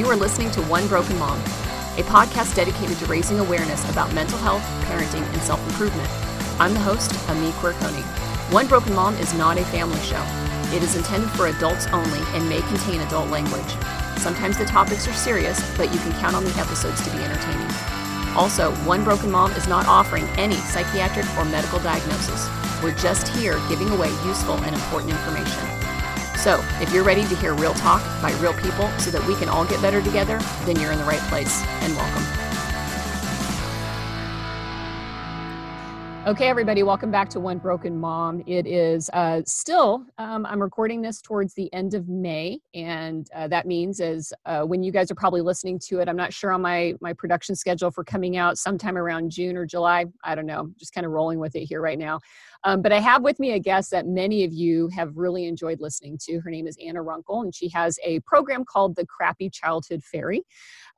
You are listening to One Broken Mom, a podcast dedicated to raising awareness about mental health, parenting, and self improvement. I'm the host, Ameé Quiriconi. One Broken Mom is not a family show. It is intended for adults only and may contain adult language. Sometimes the topics are serious, but you can count on the episodes to be entertaining. Also, One Broken Mom is not offering any psychiatric or medical diagnosis. We're just here giving away useful and important information. So, if you're ready to hear real talk by real people so that we can all get better together, then you're in the right place and welcome. Okay, everybody, welcome back to One Broken Mom. It is uh, still, um, I'm recording this towards the end of May, and uh, that means as uh, when you guys are probably listening to it, I'm not sure on my my production schedule for coming out sometime around June or July. I don't know, just kind of rolling with it here right now. Um, but I have with me a guest that many of you have really enjoyed listening to. Her name is Anna Runkle, and she has a program called the Crappy Childhood Fairy.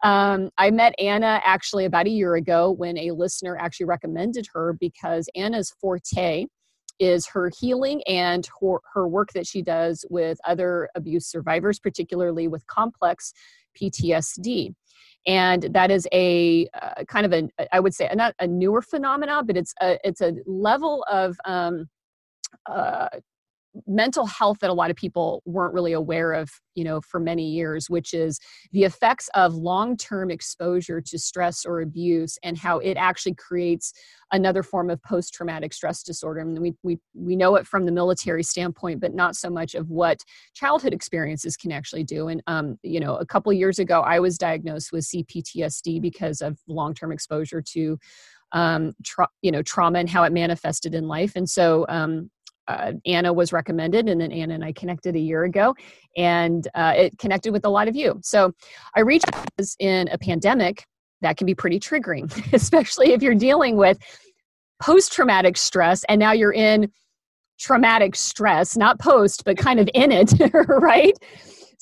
Um, I met Anna actually about a year ago when a listener actually recommended her because Anna's forte is her healing and her, her work that she does with other abuse survivors, particularly with complex PTSD and that is a uh, kind of a i would say not a newer phenomena but it's a it's a level of um, uh, mental health that a lot of people weren't really aware of you know for many years which is the effects of long-term exposure to stress or abuse and how it actually creates another form of post-traumatic stress disorder. And we, we we know it from the military standpoint but not so much of what childhood experiences can actually do. And um, you know a couple years ago i was diagnosed with cptsd because of long-term exposure to um, tra- you know trauma and how it manifested in life. And so um, uh, Anna was recommended, and then Anna and I connected a year ago, and uh, it connected with a lot of you. So I reached in a pandemic that can be pretty triggering, especially if you're dealing with post traumatic stress, and now you're in traumatic stress, not post, but kind of in it, right?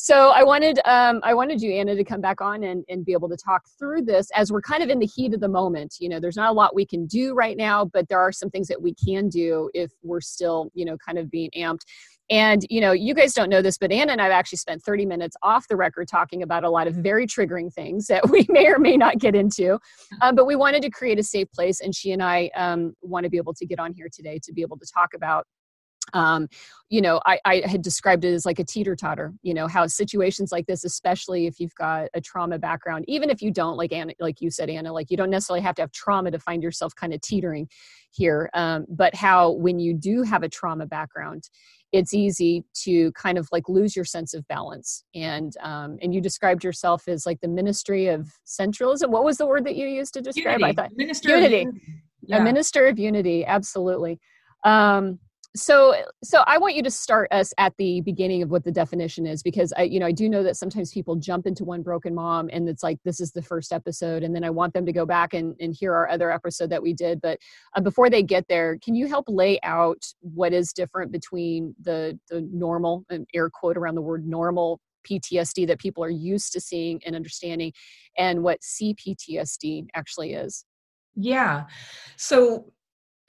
So I wanted um, I wanted you Anna to come back on and, and be able to talk through this as we're kind of in the heat of the moment. You know, there's not a lot we can do right now, but there are some things that we can do if we're still you know kind of being amped. And you know, you guys don't know this, but Anna and I've actually spent 30 minutes off the record talking about a lot of very triggering things that we may or may not get into. Um, but we wanted to create a safe place, and she and I um, want to be able to get on here today to be able to talk about um, you know, I, I had described it as like a teeter totter, you know, how situations like this, especially if you've got a trauma background, even if you don't, like Anna, like you said, Anna, like you don't necessarily have to have trauma to find yourself kind of teetering here. Um, but how when you do have a trauma background, it's easy to kind of like lose your sense of balance. And um, and you described yourself as like the ministry of centralism. What was the word that you used to describe? Unity. I thought minister unity. unity. Yeah. A minister of unity, absolutely. Um, so so i want you to start us at the beginning of what the definition is because i you know i do know that sometimes people jump into one broken mom and it's like this is the first episode and then i want them to go back and, and hear our other episode that we did but uh, before they get there can you help lay out what is different between the the normal and air quote around the word normal ptsd that people are used to seeing and understanding and what cptsd actually is? Yeah. So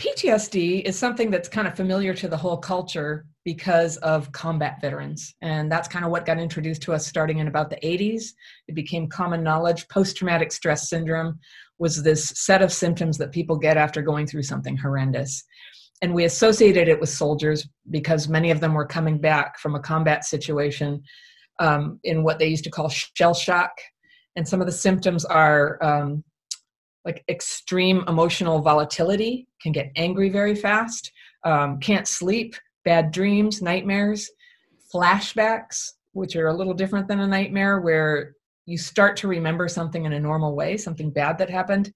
PTSD is something that's kind of familiar to the whole culture because of combat veterans. And that's kind of what got introduced to us starting in about the 80s. It became common knowledge. Post traumatic stress syndrome was this set of symptoms that people get after going through something horrendous. And we associated it with soldiers because many of them were coming back from a combat situation um, in what they used to call shell shock. And some of the symptoms are um, like extreme emotional volatility, can get angry very fast, um, can't sleep, bad dreams, nightmares, flashbacks, which are a little different than a nightmare, where you start to remember something in a normal way, something bad that happened,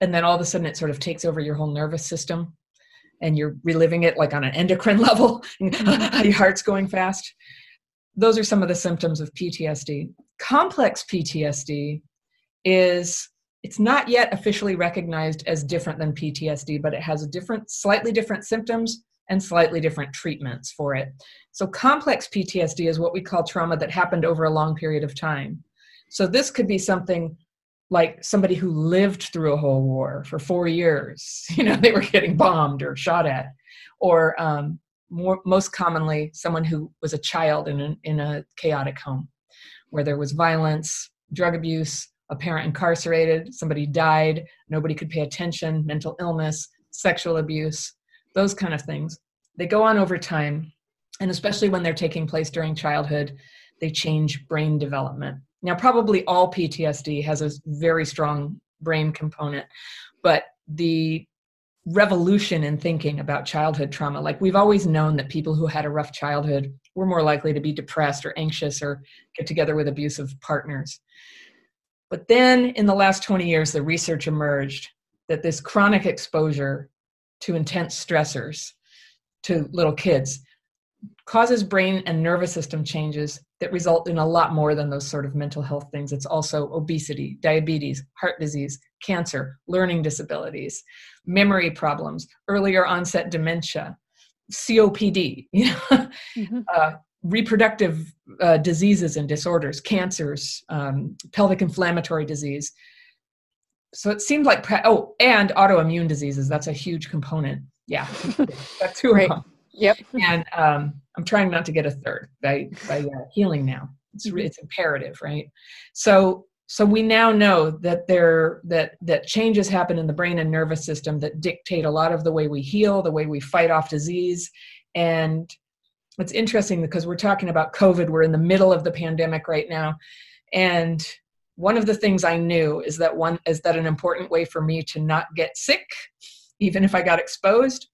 and then all of a sudden it sort of takes over your whole nervous system and you're reliving it like on an endocrine level, your heart's going fast. Those are some of the symptoms of PTSD. complex PTSD is it's not yet officially recognized as different than PTSD, but it has a different, slightly different symptoms and slightly different treatments for it. So, complex PTSD is what we call trauma that happened over a long period of time. So, this could be something like somebody who lived through a whole war for four years. You know, they were getting bombed or shot at, or um, more, most commonly, someone who was a child in a, in a chaotic home where there was violence, drug abuse, a parent incarcerated, somebody died, nobody could pay attention, mental illness, sexual abuse, those kind of things. They go on over time, and especially when they're taking place during childhood, they change brain development. Now, probably all PTSD has a very strong brain component, but the revolution in thinking about childhood trauma, like we've always known that people who had a rough childhood were more likely to be depressed or anxious or get together with abusive partners. But then in the last 20 years, the research emerged that this chronic exposure to intense stressors to little kids causes brain and nervous system changes that result in a lot more than those sort of mental health things. It's also obesity, diabetes, heart disease, cancer, learning disabilities, memory problems, earlier onset dementia, COPD, you know, mm-hmm. uh, reproductive uh, diseases and disorders, cancers, um, pelvic inflammatory disease. So it seemed like, oh, and autoimmune diseases. That's a huge component. Yeah, that's two right. Yep. And um, I'm trying not to get a third by by uh, healing now. It's mm-hmm. it's imperative, right? So so we now know that there that that changes happen in the brain and nervous system that dictate a lot of the way we heal, the way we fight off disease, and it's interesting because we're talking about COVID. We're in the middle of the pandemic right now. And one of the things I knew is that one is that an important way for me to not get sick, even if I got exposed,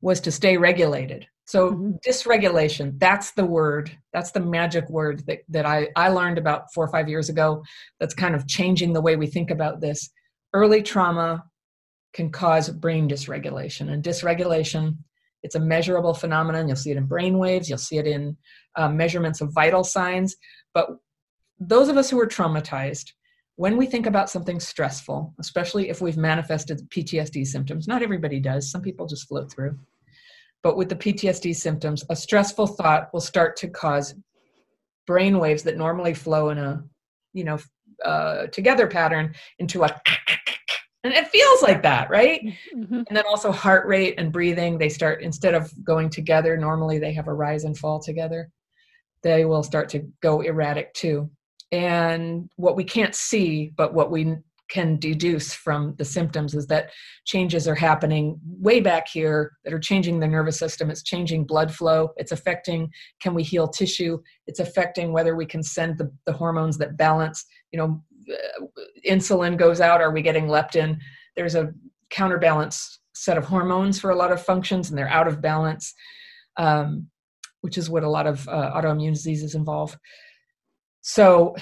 was to stay regulated. So mm-hmm. dysregulation, that's the word, that's the magic word that, that I, I learned about four or five years ago that's kind of changing the way we think about this. Early trauma can cause brain dysregulation, and dysregulation it's a measurable phenomenon. You'll see it in brain waves, you'll see it in uh, measurements of vital signs. But those of us who are traumatized, when we think about something stressful, especially if we've manifested PTSD symptoms, not everybody does, some people just float through. But with the PTSD symptoms, a stressful thought will start to cause brain waves that normally flow in a, you know, uh, together pattern into a and it feels like that right? Mm-hmm. and then also heart rate and breathing they start instead of going together normally they have a rise and fall together they will start to go erratic too. And what we can't see but what we can deduce from the symptoms is that changes are happening way back here that are changing the nervous system. It's changing blood flow. It's affecting can we heal tissue? It's affecting whether we can send the, the hormones that balance you know insulin goes out, are we getting leptin? There's a counterbalance set of hormones for a lot of functions, and they're out of balance, um, which is what a lot of uh, autoimmune diseases involve. So,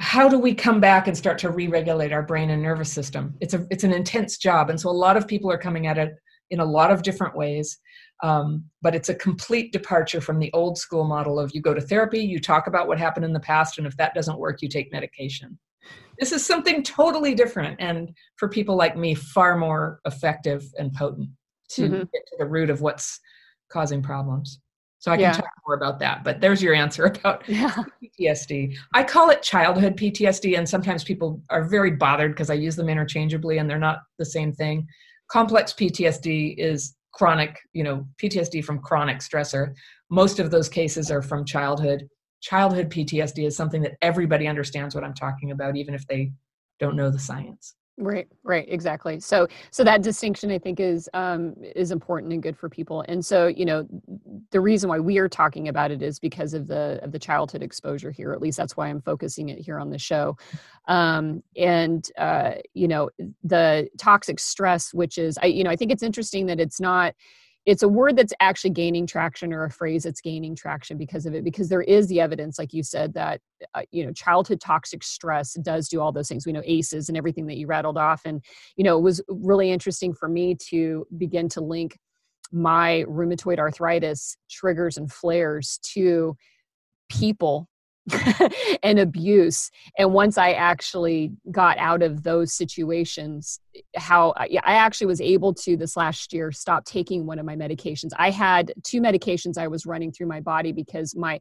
how do we come back and start to re-regulate our brain and nervous system? It's a it's an intense job, and so a lot of people are coming at it in a lot of different ways. Um, but it's a complete departure from the old school model of you go to therapy, you talk about what happened in the past, and if that doesn't work, you take medication. This is something totally different, and for people like me, far more effective and potent to mm-hmm. get to the root of what's causing problems. So I can yeah. talk more about that, but there's your answer about yeah. PTSD. I call it childhood PTSD, and sometimes people are very bothered because I use them interchangeably and they're not the same thing. Complex PTSD is chronic, you know, PTSD from chronic stressor. Most of those cases are from childhood childhood PTSD is something that everybody understands what I'm talking about, even if they don't know the science. Right, right, exactly. So, so that distinction I think is um, is important and good for people. And so, you know, the reason why we are talking about it is because of the of the childhood exposure here. At least that's why I'm focusing it here on the show. Um, and uh, you know, the toxic stress, which is, I, you know, I think it's interesting that it's not it's a word that's actually gaining traction or a phrase that's gaining traction because of it because there is the evidence like you said that uh, you know childhood toxic stress does do all those things. We know aces and everything that you rattled off. And you know it was really interesting for me to begin to link my rheumatoid arthritis triggers and flares to people and abuse. And once i actually got out of those situations how i actually was able to this last year stop taking one of my medications. I had two medications i was running through my body because my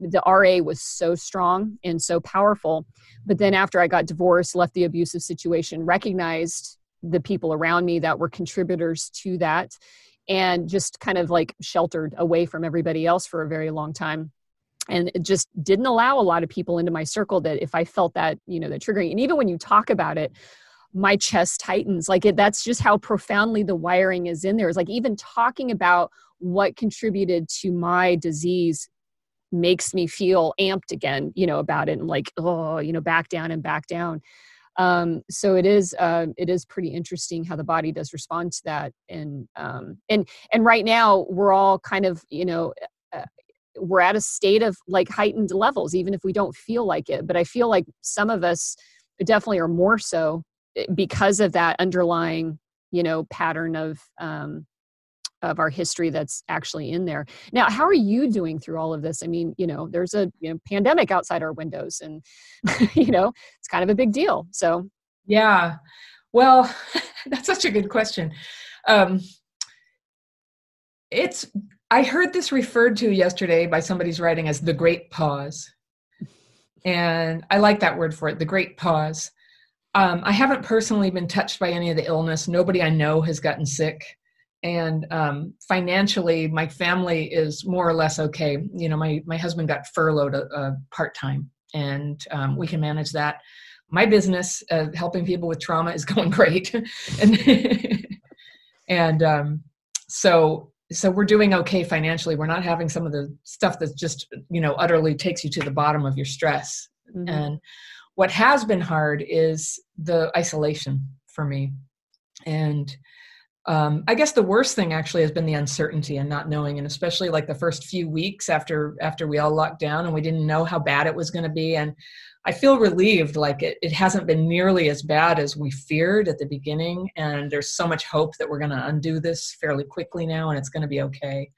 the RA was so strong and so powerful. But then after I got divorced, left the abusive situation, recognized the people around me that were contributors to that, and just kind of like sheltered away from everybody else for a very long time and it just didn't allow a lot of people into my circle that if i felt that you know the triggering. And even when you talk about it my chest tightens. Like it that's just how profoundly the wiring is in there. It's like even talking about what contributed to my disease makes me feel amped again you know about it and like oh you know back down and back down. Um, so it is uh, it is pretty interesting how the body does respond to that. And um, and and right now we're all kind of you know we're at a state of like heightened levels even if we don't feel like it. But i feel like some of us definitely are more so eh, because of that underlying you know pattern of um of our history that's actually in there. Now how are you doing through all of this? I mean you know there's a you know, pandemic outside our windows and you know it's kind of a big deal. So yeah. Well that's such a good question. Um it's I heard this referred to yesterday by somebody's writing as the great pause. And I like that word for it, the great pause. Um, I haven't personally been touched by any of the illness. Nobody I know has gotten sick. And um, financially, my family is more or less okay. You know, my, my husband got furloughed uh, part time, and um, we can manage that. My business, uh, helping people with trauma, is going great. and and um, so so we're doing okay financially. We're not having some of the stuff that just you know utterly takes you to the bottom of your stress. Mm-hmm. and what has been hard is the isolation for me. And um, i guess the worst thing actually has been the uncertainty and not knowing and especially like the first few weeks after after we all locked down and we didn't know how bad it was going to be. And I feel relieved, like it, it hasn't been nearly as bad as we feared at the beginning. And there's so much hope that we're going to undo this fairly quickly now and it's going to be okay.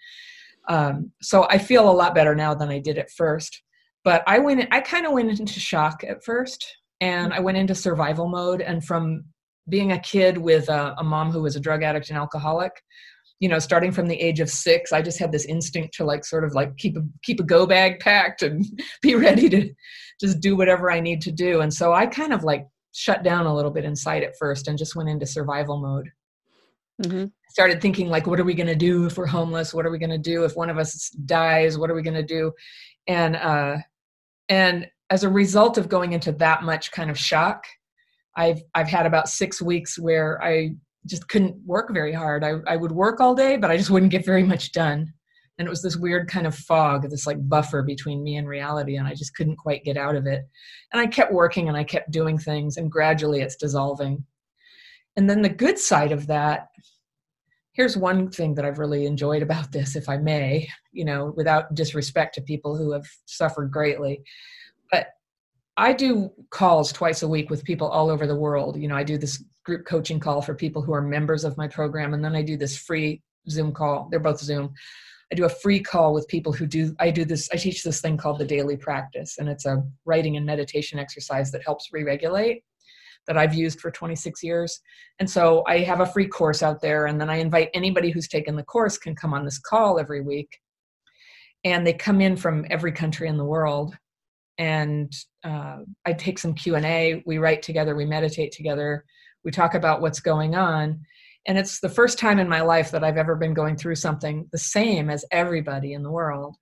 Um, so I feel a lot better now than I did at first. But I went, I kind of went into shock at first and I went into survival mode. And from being a kid with a, a mom who was a drug addict and alcoholic, you know starting from the age of six i just had this instinct to like sort of like keep a keep a go bag packed and be ready to just do whatever I need to do. And so I kind of like shut down a little bit inside at first and just went into survival mode. Mm-hmm. Started thinking like, what are we going to do if we're homeless? What are we going to do if one of us dies? What are we going to do? And uh, and as a result of going into that much kind of shock, I've I've had about six weeks where I just couldn't work very hard. I, I would work all day, but I just wouldn't get very much done. And it was this weird kind of fog this like buffer between me and reality and i just couldn't quite get out of it. And i kept working and i kept doing things and gradually it's dissolving. And then the good side of that here's one thing that i've really enjoyed about this if i may you know without disrespect to people who have suffered greatly but i do calls twice a week with people all over the world. You know i do this group coaching call for people who are members of my program and then i do this free zoom call they're both zoom I do a free call with people who do, I do this, I teach this thing called the daily practice, and it's a writing and meditation exercise that helps re regulate that I've used for 26 years. And so I have a free course out there, and then I invite anybody who's taken the course can come on this call every week. And they come in from every country in the world. And uh, I take some Q&A, we write together, we meditate together, we talk about what's going on and it's the first time in my life that I've ever been going through something the same as everybody in the world.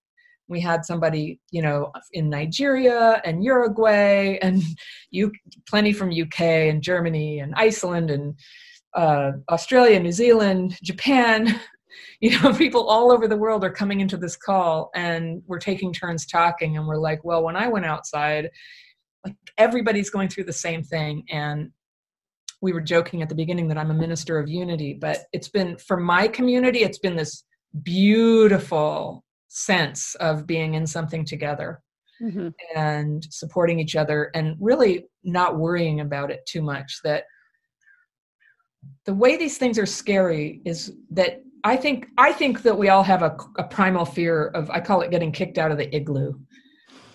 We had somebody, you know, in Nigeria and Uruguay and you plenty from UK and Germany and Iceland and uh, Australia, New Zealand, Japan. You know, people all over the world are coming into this call and we're taking turns talking and we're like, well, when I went outside, like everybody's going through the same thing and we were joking at the beginning that I'm a minister of unity, but it's been for my community, it's been this beautiful sense of being in something together mm-hmm. and supporting each other and really not worrying about it too much. That the way these things are scary is that I think I think that we all have a, a primal fear of I call it getting kicked out of the igloo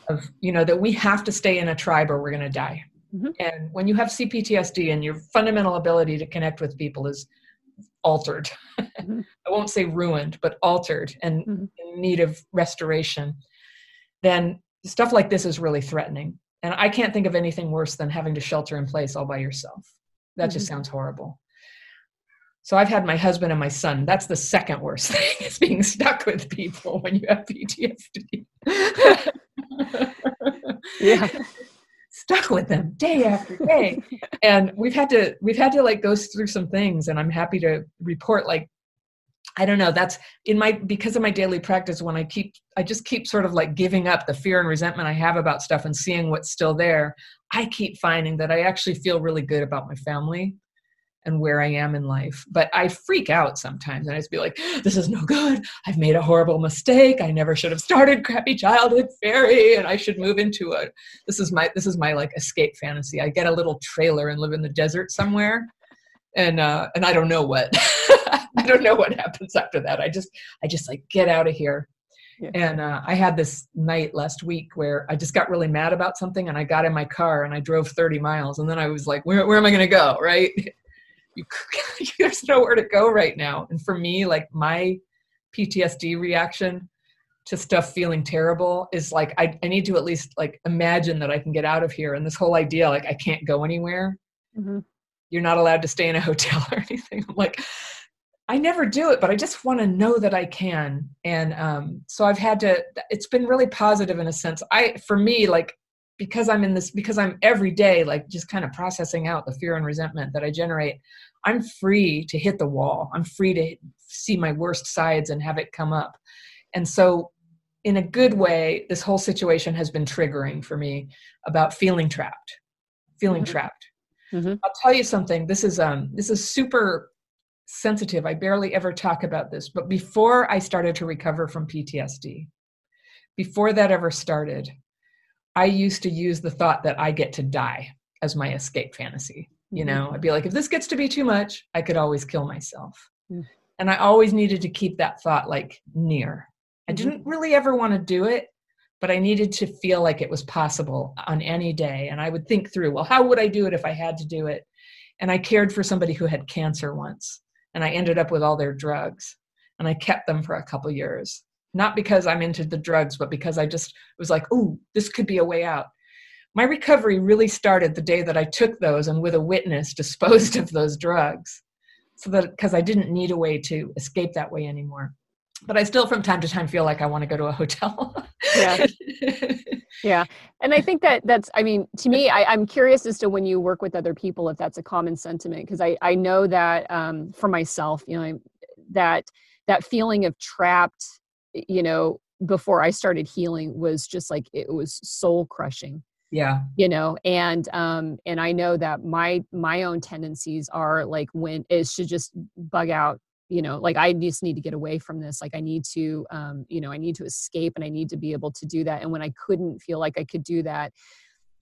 of you know that we have to stay in a tribe or we're going to die mm-hmm. and when you have cptsd and your fundamental ability to connect with people is altered mm-hmm. i won't say ruined but altered and mm-hmm. in need of restoration then stuff like this is really threatening and i can't think of anything worse than having to shelter in place all by yourself that just mm-hmm. sounds horrible so I've had my husband and my son. That's the second worst thing is being stuck with people when you have PTSD. yeah. Stuck with them day after day. and we've had to we've had to like go through some things and I'm happy to report like I don't know, that's in my because of my daily practice when I keep I just keep sort of like giving up the fear and resentment I have about stuff and seeing what's still there. I keep finding that I actually feel really good about my family and where I am in life. But I freak out sometimes and I just be like, this is no good. I've made a horrible mistake. I never should have started crappy childhood fairy and I should move into a this is my this is my like escape fantasy. I get a little trailer and live in the desert somewhere. And uh and I don't know what I don't know what happens after that. I just I just like get out of here. Yeah. And uh, I had this night last week where I just got really mad about something, and I got in my car and I drove 30 miles, and then I was like, "Where, where am I going to go?" Right? You there's nowhere to go right now. And for me like my ptsd reaction to stuff feeling terrible is like I, I need to at least like imagine that i can get out of here. And this whole idea like i can't go anywhere. Mm-hmm. you're not allowed to stay in a hotel or anything. I'm like i never do it but i just want to know that i can. And um, so i've had to it's been really positive in a sense. I for me like because i'm in this because i'm every day like just kind of processing out the fear and resentment that i generate i'm free to hit the wall i'm free to see my worst sides and have it come up and so in a good way this whole situation has been triggering for me about feeling trapped feeling mm-hmm. trapped mm-hmm. i'll tell you something this is um this is super sensitive i barely ever talk about this but before i started to recover from ptsd before that ever started I used to use the thought that I get to die as my escape fantasy. You mm-hmm. know, I'd be like, if this gets to be too much, I could always kill myself. Mm-hmm. And I always needed to keep that thought like near. I mm-hmm. didn't really ever want to do it, but I needed to feel like it was possible on any day. And I would think through, well, how would I do it if I had to do it? And I cared for somebody who had cancer once, and I ended up with all their drugs, and I kept them for a couple years not because I'm into the drugs, but because I just was like, oh, this could be a way out. My recovery really started the day that I took those and with a witness disposed of those drugs. So that because I didn't need a way to escape that way anymore. But I still from time to time feel like I want to go to a hotel. yeah. yeah. And I think that that's, I mean, to me, I, am curious as to when you work with other people, if that's a common sentiment, because I, I know that um, for myself, you know, that that feeling of trapped you know before i started healing was just like it was soul crushing. Yeah. You know and um and i know that my my own tendencies are like when it should just bug out you know like i just need to get away from this. Like i need to um you know i need to escape and i need to be able to do that. And when i couldn't feel like i could do that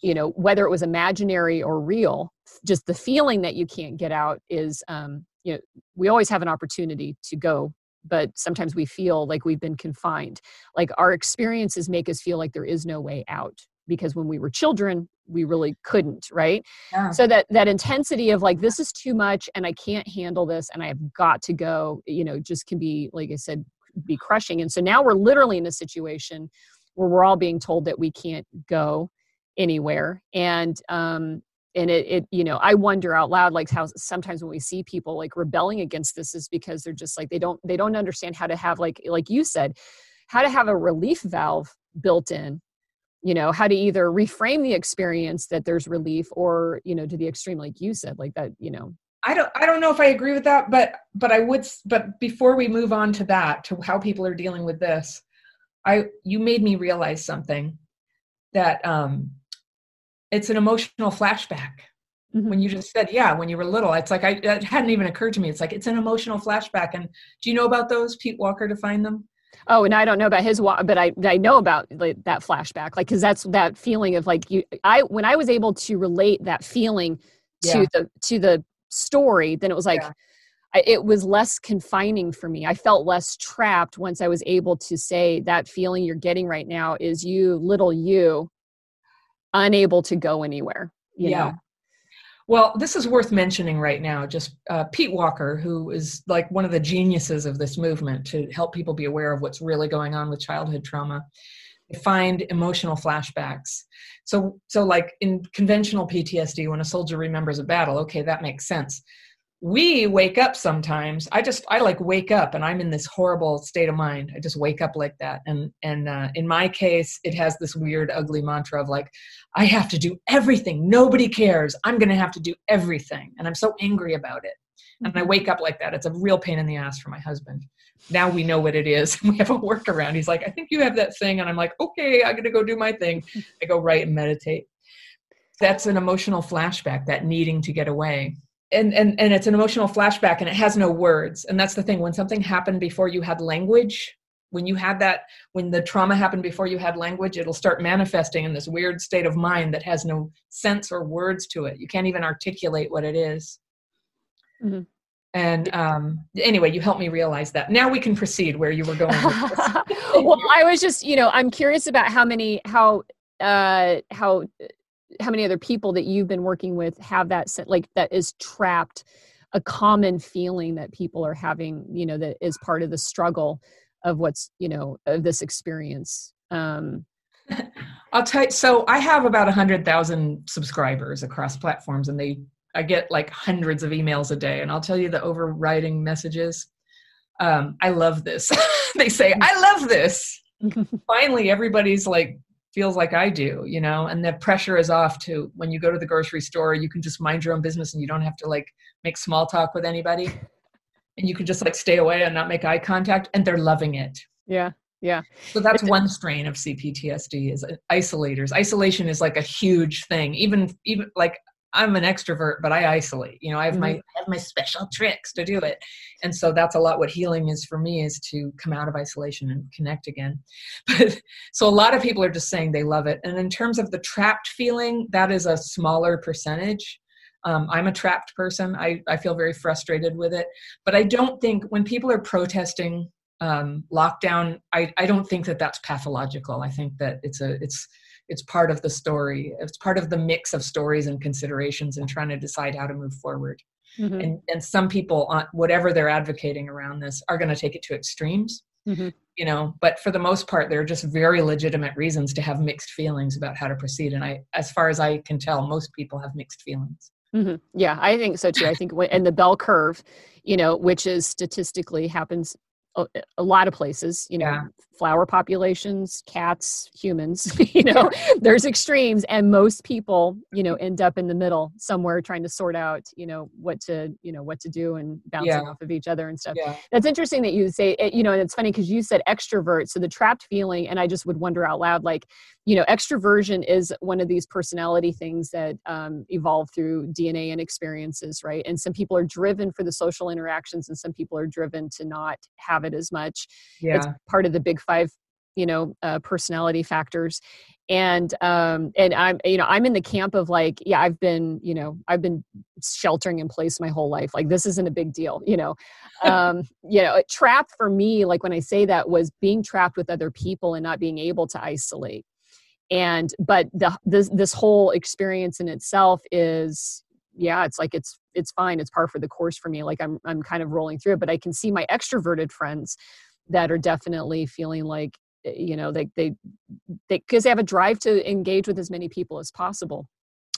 you know whether it was imaginary or real just the feeling that you can't get out is um you know we always have an opportunity to go but sometimes we feel like we've been confined. Like our experiences make us feel like there is no way out because when we were children we really couldn't right yeah. so that that intensity of like this is too much and i can't handle this and i have got to go you know just can be like i said be crushing and so now we're literally in a situation where we're all being told that we can't go anywhere and um and it, it you know i wonder out loud like how sometimes when we see people like rebelling against this is because they're just like they don't they don't understand how to have like like you said how to have a relief valve built in you know how to either reframe the experience that there's relief or you know to the extreme like you said like that you know. I don't i don't know if i agree with that but but i would but before we move on to that to how people are dealing with this i you made me realize something that um it's an emotional flashback mm-hmm. when you just said yeah when you were little it's like i it hadn't even occurred to me it's like it's an emotional flashback and do you know about those pete walker defined them oh and i don't know about his but i i know about like, that flashback like because that's that feeling of like you i when i was able to relate that feeling to yeah. the to the story then it was like yeah. it was less confining for me. I felt less trapped once I was able to say that feeling you're getting right now is you, little you, unable to go anywhere. yeah. Know? Well, this is worth mentioning right now. Just uh, Pete Walker, who is like one of the geniuses of this movement to help people be aware of what's really going on with childhood trauma find emotional flashbacks so so like in conventional ptsd when a soldier remembers a battle okay that makes sense we wake up sometimes i just i like wake up and i'm in this horrible state of mind. I just wake up like that. And and uh, in my case it has this weird ugly mantra of like i have to do everything. Nobody cares. I'm going to have to do everything. And i'm so angry about it. And i mm-hmm. wake up like that. It's a real pain in the ass for my husband. Now we know what it is. We have a workaround. He's like i think you have that thing. And i'm like okay i'm going to go do my thing. I go write and meditate. That's an emotional flashback that needing to get away and and and it's an emotional flashback and it has no words and that's the thing when something happened before you had language when you had that when the trauma happened before you had language it'll start manifesting in this weird state of mind that has no sense or words to it you can't even articulate what it is. Mm-hmm. and um, anyway you helped me realize that now we can proceed where you were going well i was just you know i'm curious about how many how uh how how many other people that you've been working with have that like that is trapped a common feeling that people are having you know that is part of the struggle of what's you know of this experience um. I'll tell you so i have about a hundred thousand subscribers across platforms and they i get like hundreds of emails a day and i'll tell you the overriding messages. Um, i love this. They say i love this. Finally everybody's like feels like I do, you know, and the pressure is off to when you go to the grocery store, you can just mind your own business and you don't have to like make small talk with anybody. And you can just like stay away and not make eye contact and they're loving it. Yeah. Yeah. So that's one strain of CPTSD is isolators. Isolation is like a huge thing. Even even like I'm an extrovert, but I isolate. You know, I have mm-hmm. my I have my special tricks to do it, and so that's a lot what healing is for me is to come out of isolation and connect again. But so a lot of people are just saying they love it, and in terms of the trapped feeling, that is a smaller percentage. Um, I'm a trapped person. I I feel very frustrated with it, but I don't think when people are protesting um, lockdown, I I don't think that that's pathological. I think that it's a it's it's part of the story it's part of the mix of stories and considerations and trying to decide how to move forward mm-hmm. and and some people on whatever they're advocating around this are going to take it to extremes mm-hmm. you know but for the most part there are just very legitimate reasons to have mixed feelings about how to proceed and i as far as i can tell most people have mixed feelings mm-hmm. yeah i think so too i think and the bell curve you know which is statistically happens a, lot of places you know yeah. flower populations cats humans you know there's extremes and most people you know end up in the middle somewhere trying to sort out you know what to you know what to do and bouncing yeah. off of each other and stuff yeah. that's interesting that you say you know and it's funny because you said extrovert so the trapped feeling and i just would wonder out loud like you know extroversion is one of these personality things that um, evolve through dna and experiences right and some people are driven for the social interactions and some people are driven to not have it as much. Yeah. it's part of the big five you know uh, personality factors. And um and i'm you know i'm in the camp of like yeah i've been you know i've been sheltering in place my whole life. Like this isn't a big deal you know? Um you know trapped for me like when i say that was being trapped with other people and not being able to isolate. And but the this this whole experience in itself is yeah it's like it's it's fine it's par for the course for me like i'm i'm kind of rolling through it but i can see my extroverted friends that are definitely feeling like eh, you know they they they because they have a drive to engage with as many people as possible.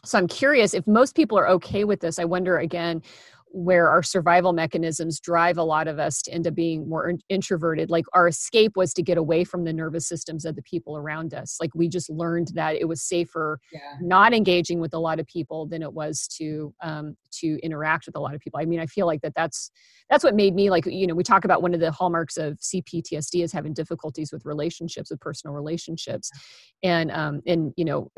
So i'm curious if most people are okay with this i wonder again where our survival mechanisms drive a lot of us to end up being more introverted. Like our escape was to get away from the nervous systems of the people around us. Like we just learned that it was safer yeah. not engaging with a lot of people than it was to um, to interact with a lot of people. I mean, I feel like that that's that's what made me like you know we talk about one of the hallmarks of CPTSD is having difficulties with relationships, with personal relationships, and um, and you know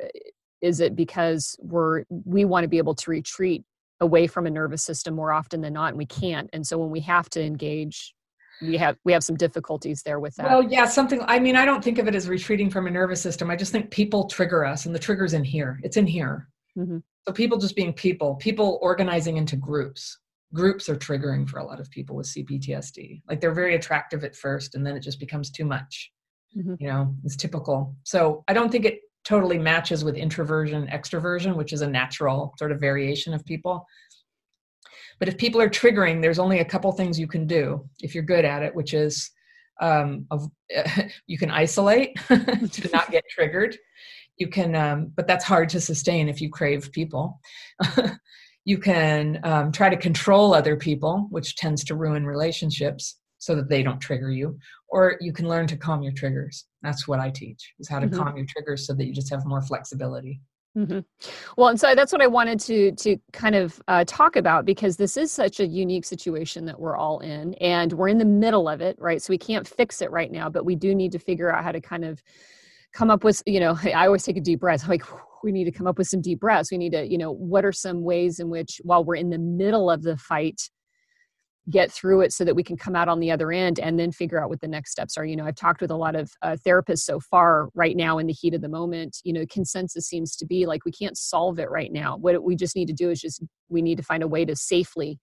is it because we're we want to be able to retreat away from a nervous system more often than not and we can't and so when we have to engage we have we have some difficulties there with that well yeah something i mean i don't think of it as retreating from a nervous system i just think people trigger us and the trigger's in here it's in here mm-hmm. so people just being people people organizing into groups groups are triggering for a lot of people with CPTSD. Like they're very attractive at first, and then it just becomes too much. Mm-hmm. You know, it's typical. So I don't think it totally matches with introversion, extroversion, which is a natural sort of variation of people. But if people are triggering, there's only a couple things you can do if you're good at it, which is um, of, you can isolate to not get triggered. You can, um, but that's hard to sustain if you crave people. you can um, try to control other people, which tends to ruin relationships so that they don't trigger you. Or you can learn to calm your triggers. That's what i teach is how to mm-hmm. calm your triggers so that you just have more flexibility. Mm-hmm. well and so that's what i wanted to to kind of uh, talk about because this is such a unique situation that we're all in and we're in the middle of it right? So we can't fix it right now but we do need to figure out how to kind of come up with you know i always take a deep breath. Like we need to come up with some deep breaths. We need to you know what are some ways in which while we're in the middle of the fight get through it so that we can come out on the other end and then figure out what the next steps are. You know i've talked with a lot of uh, therapists so far right now in the heat of the moment. You know consensus seems to be like we can't solve it right now. What we just need to do is just we need to find a way to safely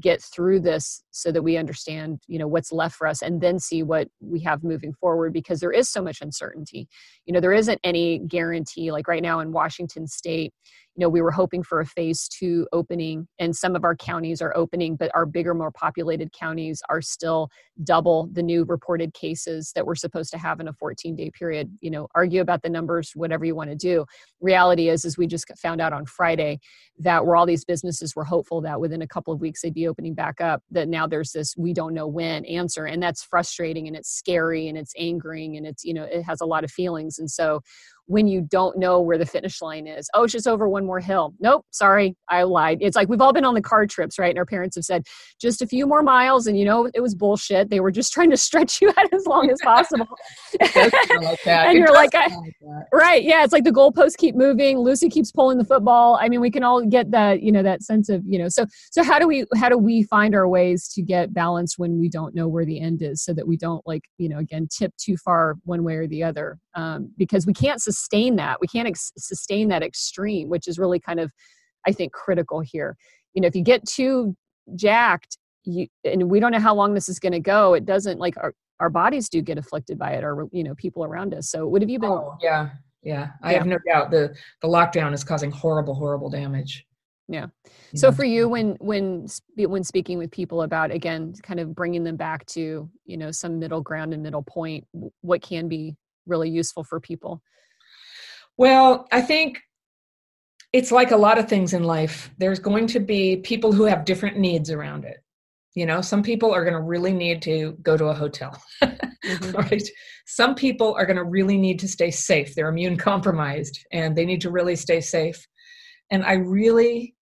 get through this so that we understand you know what's left for us and then see what we have moving forward because there is so much uncertainty. You know there isn't any guarantee like right now in washington state you know we were hoping for a phase two opening and some of our counties are opening but our bigger more populated counties are still double the new reported cases that we're supposed to have in a 14 day period. You know argue about the numbers whatever you want to do. Reality is is we just found out on friday that where all these businesses were hopeful that within a couple of weeks they'd be opening back up that now there's this we don't know when answer and that's frustrating and it's scary and it's angering and it's you know it has a lot of feelings. And so when you don't know where the finish line is. Oh, it's just over one more hill. Nope, sorry, I lied. It's like we've all been on the car trips, right? And our parents have said, just a few more miles, and you know, it was bullshit. They were just trying to stretch you out as long as possible. like and you're like, I, like right, yeah, it's like the goalposts keep moving. Lucy keeps pulling the football. I mean, we can all get that, you know, that sense of, you know, so so how do we how do we find our ways to get balanced when we don't know where the end is, so that we don't like, you know, again, tip too far one way or the other, um, because we can't sustain that. We can't ex- sustain that extreme, which is really kind of, I think, critical here. You know, if you get too jacked, you, and we don't know how long this is going to go, it doesn't like our, our bodies do get afflicted by it or, you know, people around us. So what have you been? Oh, yeah. Yeah. I yeah. have no doubt the, the lockdown is causing horrible, horrible damage yeah so for you when when when speaking with people about again kind of bringing them back to you know some middle ground and middle point what can be really useful for people? Well, I think it's like a lot of things in life. There's going to be people who have different needs around it. You know, some people are going to really need to go to a hotel, mm-hmm. right? Some people are going to really need to stay safe. They're immune compromised and they need to really stay safe. And I really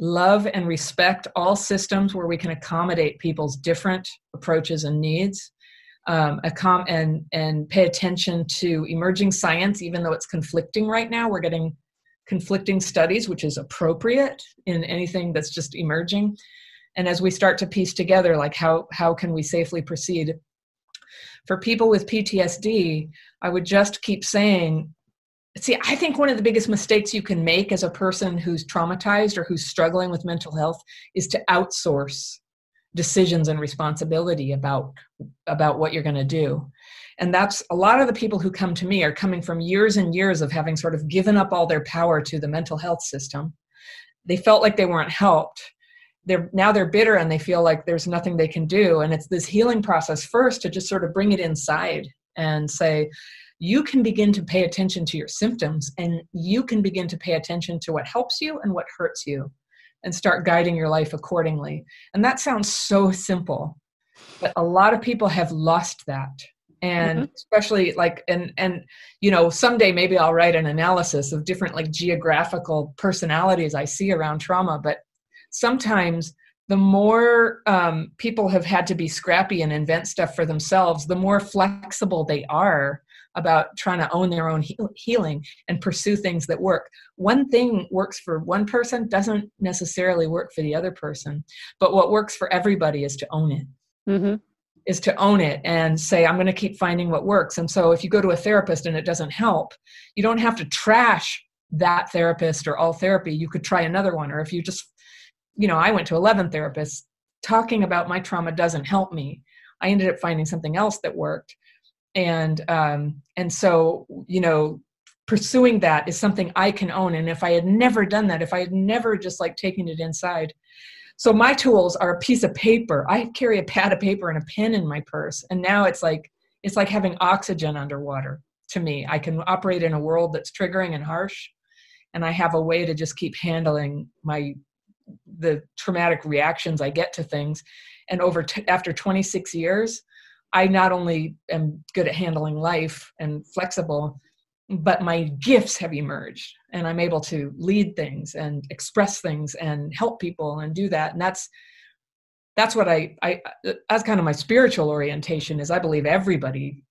love and respect all systems where we can accommodate people's different approaches and needs um, com- and and pay attention to emerging science, even though it's conflicting right now. We're getting conflicting studies, which is appropriate in anything that's just emerging. And as we start to piece together, like how how can we safely proceed? For people with PTSD, I would just keep saying see i think one of the biggest mistakes you can make as a person who's traumatized or who's struggling with mental health is to outsource decisions and responsibility about about what you're going to do. And that's a lot of the people who come to me are coming from years and years of having sort of given up all their power to the mental health system. They felt like they weren't helped. They're now they're bitter and they feel like there's nothing they can do. And it's this healing process first to just sort of bring it inside and say you can begin to pay attention to your symptoms and you can begin to pay attention to what helps you and what hurts you and start guiding your life accordingly. And that sounds so simple, but a lot of people have lost that. And mm-hmm. especially like and and you know someday maybe I'll write an analysis of different like geographical personalities I see around trauma, but sometimes the more um, people have had to be scrappy and invent stuff for themselves, the more flexible they are about trying to own their own healing and pursue things that work. One thing works for one person doesn't necessarily work for the other person, but what works for everybody is to own it. Mm-hmm. Is to own it and say, I'm going to keep finding what works. And so, if you go to a therapist and it doesn't help, you don't have to trash that therapist or all therapy. You could try another one. Or if you just you know i went to 11 therapists talking about my trauma doesn't help me i ended up finding something else that worked and um and so you know pursuing that is something i can own. And if i had never done that if i had never just like taken it inside. So my tools are a piece of paper. I carry a pad of paper and a pen in my purse. And now it's like it's like having oxygen underwater to me. I can operate in a world that's triggering and harsh. And i have a way to just keep handling my the traumatic reactions i get to things. And over t- after 26 years i not only am good at handling life and flexible but my gifts have emerged and i'm able to lead things and express things and help people and do that. And that's that's what i i that's kind of my spiritual orientation is i believe everybody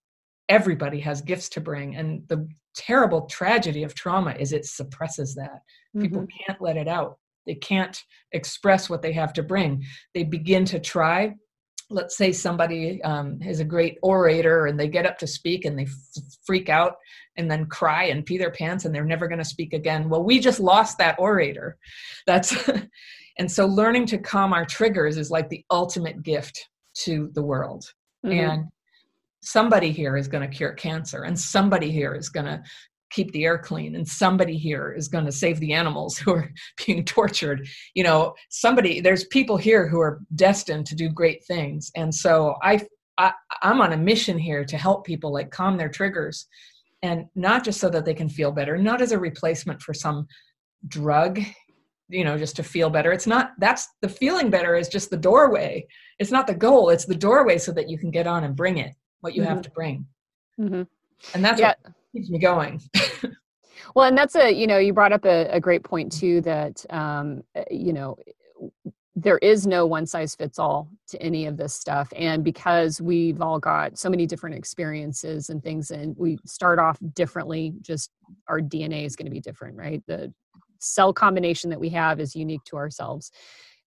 everybody has gifts to bring. And the terrible tragedy of trauma is it suppresses that. Mm-hmm. people can't let it out. They can't express what they have to bring. They begin to try let's say somebody um, is a great orator and they get up to speak and they f- freak out and then cry and pee their pants and they're never going to speak again. Well we just lost that orator. That's and so learning to calm our triggers is like the ultimate gift to the world. Mm-hmm. and somebody here is going to cure cancer and somebody here is going to keep the air clean and somebody here is going to save the animals who are being tortured you know somebody there's people here who are destined to do great things and so i, I i'm on a mission here to help people like calm their triggers and not just so that they can feel better not as a replacement for some drug you know just to feel better it's not that's the feeling better is just the doorway it's not the goal it's the doorway so that you can get on and bring it what you mm-hmm. have to bring mm-hmm. and that's yeah. what keeps me going. Well and that's a you know you brought up a, a great point too that um, eh, you know there is no one size fits all to any of this stuff. And because we've all got so many different experiences and things and we start off differently just our dna is going to be different right? The cell combination that we have is unique to ourselves.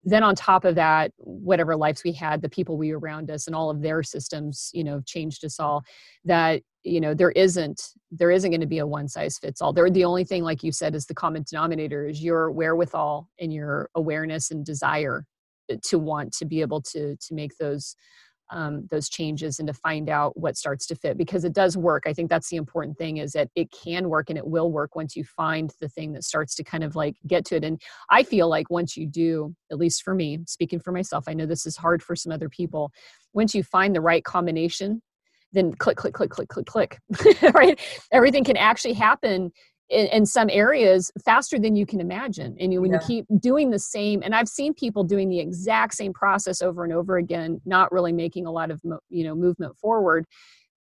Then on top of that whatever lives we had the people we around us and all of their systems you know changed us all that you know there isn't there isn't going to be a one size fits all. They're the only thing like you said is the common denominator is your wherewithal and your awareness and desire to want to be able to to make those um, those changes and to find out what starts to fit because it does work. I think that's the important thing is that it can work and it will work once you find the thing that starts to kind of like get to it. And i feel like once you do at least for me speaking for myself i know this is hard for some other people once you find the right combination then click click click click click click right everything can actually happen in, in, some areas faster than you can imagine. And you, when yeah. you keep doing the same, and I've seen people doing the exact same process over and over again, not really making a lot of you know movement forward,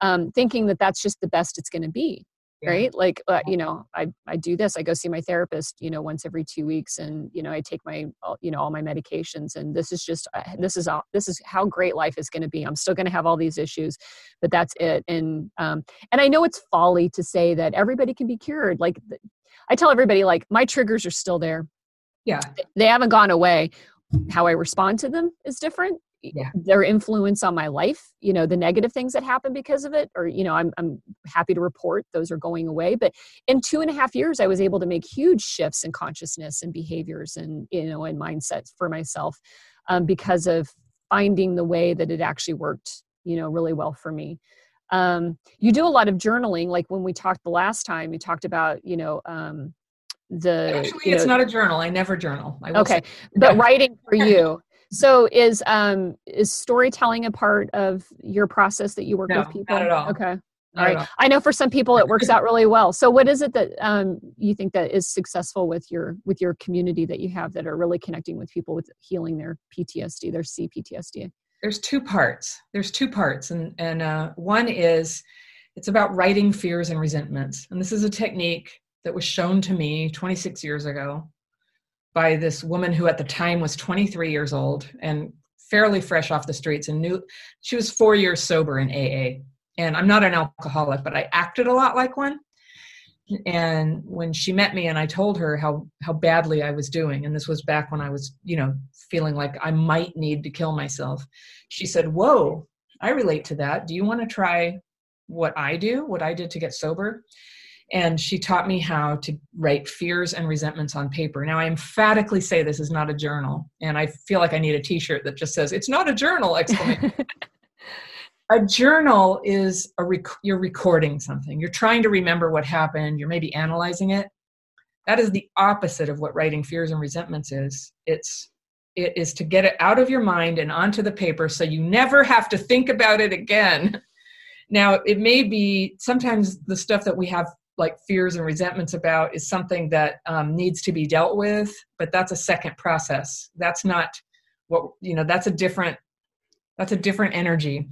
um, thinking that that's just the best it's going to be yeah. right? Like uh, you know i i do this i go see my therapist you know once every 2 weeks and you know i take my you know all my medications and this is just uh, this is all this is how great life is going to be. I'm still going to have all these issues but that's it. And um and i know it's folly to say that everybody can be cured like i tell everybody like my triggers are still there. Yeah. They haven't gone away. How i respond to them is different yeah. their influence on my life you know the negative things that happen because of it or you know I'm, I'm happy to report those are going away. But in two and a half years i was able to make huge shifts in consciousness and behaviors and you know and mindsets for myself um, because of finding the way that it actually worked you know really well for me. Um, you do a lot of journaling like when we talked the last time you talked about you know um, the actually it's know, not a journal. I never journal. I okay. say. but writing for you so is um is storytelling a part of your process that you work no, with people? Not at all. Okay. All right. I know for some people it works out really well. So what is it that um, you think that is successful with your with your community that you have that are really connecting with people with healing their PTSD, their CPTSD? There's two parts. There's two parts, and and uh, one is it's about writing fears and resentments, and this is a technique that was shown to me 26 years ago by this woman who at the time was 23 years old and fairly fresh off the streets and knew she was four years sober in AA. And I'm not an alcoholic, but I acted a lot like one. And when she met me and I told her how how badly I was doing, and this was back when I was, you know, feeling like I might need to kill myself, she said, Whoa, I relate to that. Do you want to try what I do, what I did to get sober? And she taught me how to write fears and resentments on paper. Now, I emphatically say this is not a journal, and I feel like I need a T-shirt that just says "It's not a journal!" Exclamation. a journal is a rec- you're recording something. You're trying to remember what happened. You're maybe analyzing it. That is the opposite of what writing fears and resentments is. It's it is to get it out of your mind and onto the paper so you never have to think about it again. Now, it may be sometimes the stuff that we have like fears and resentments about is something that um, needs to be dealt with but that's a second process. That's not what you know that's a different that's a different energy.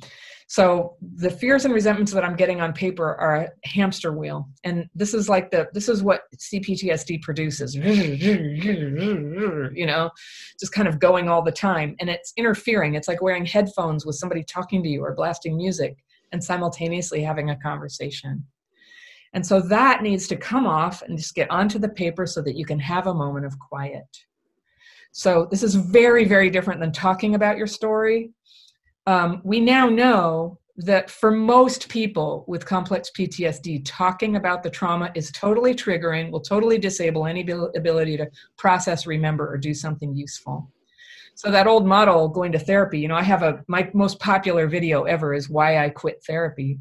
So the fears and resentments that i'm getting on paper are a hamster wheel and this is like the this is what cptsd produces. You know just kind of going all the time and it's interfering. It's like wearing headphones with somebody talking to you or blasting music and simultaneously having a conversation and so that needs to come off and just get onto the paper so that you can have a moment of quiet. So this is very, very different than talking about your story. Um, we now know that for most people with complex PTSD, talking about the trauma is totally triggering, will totally disable any ability to process, remember, or do something useful. So that old model going to therapy, you know, I have a my most popular video ever is why I quit therapy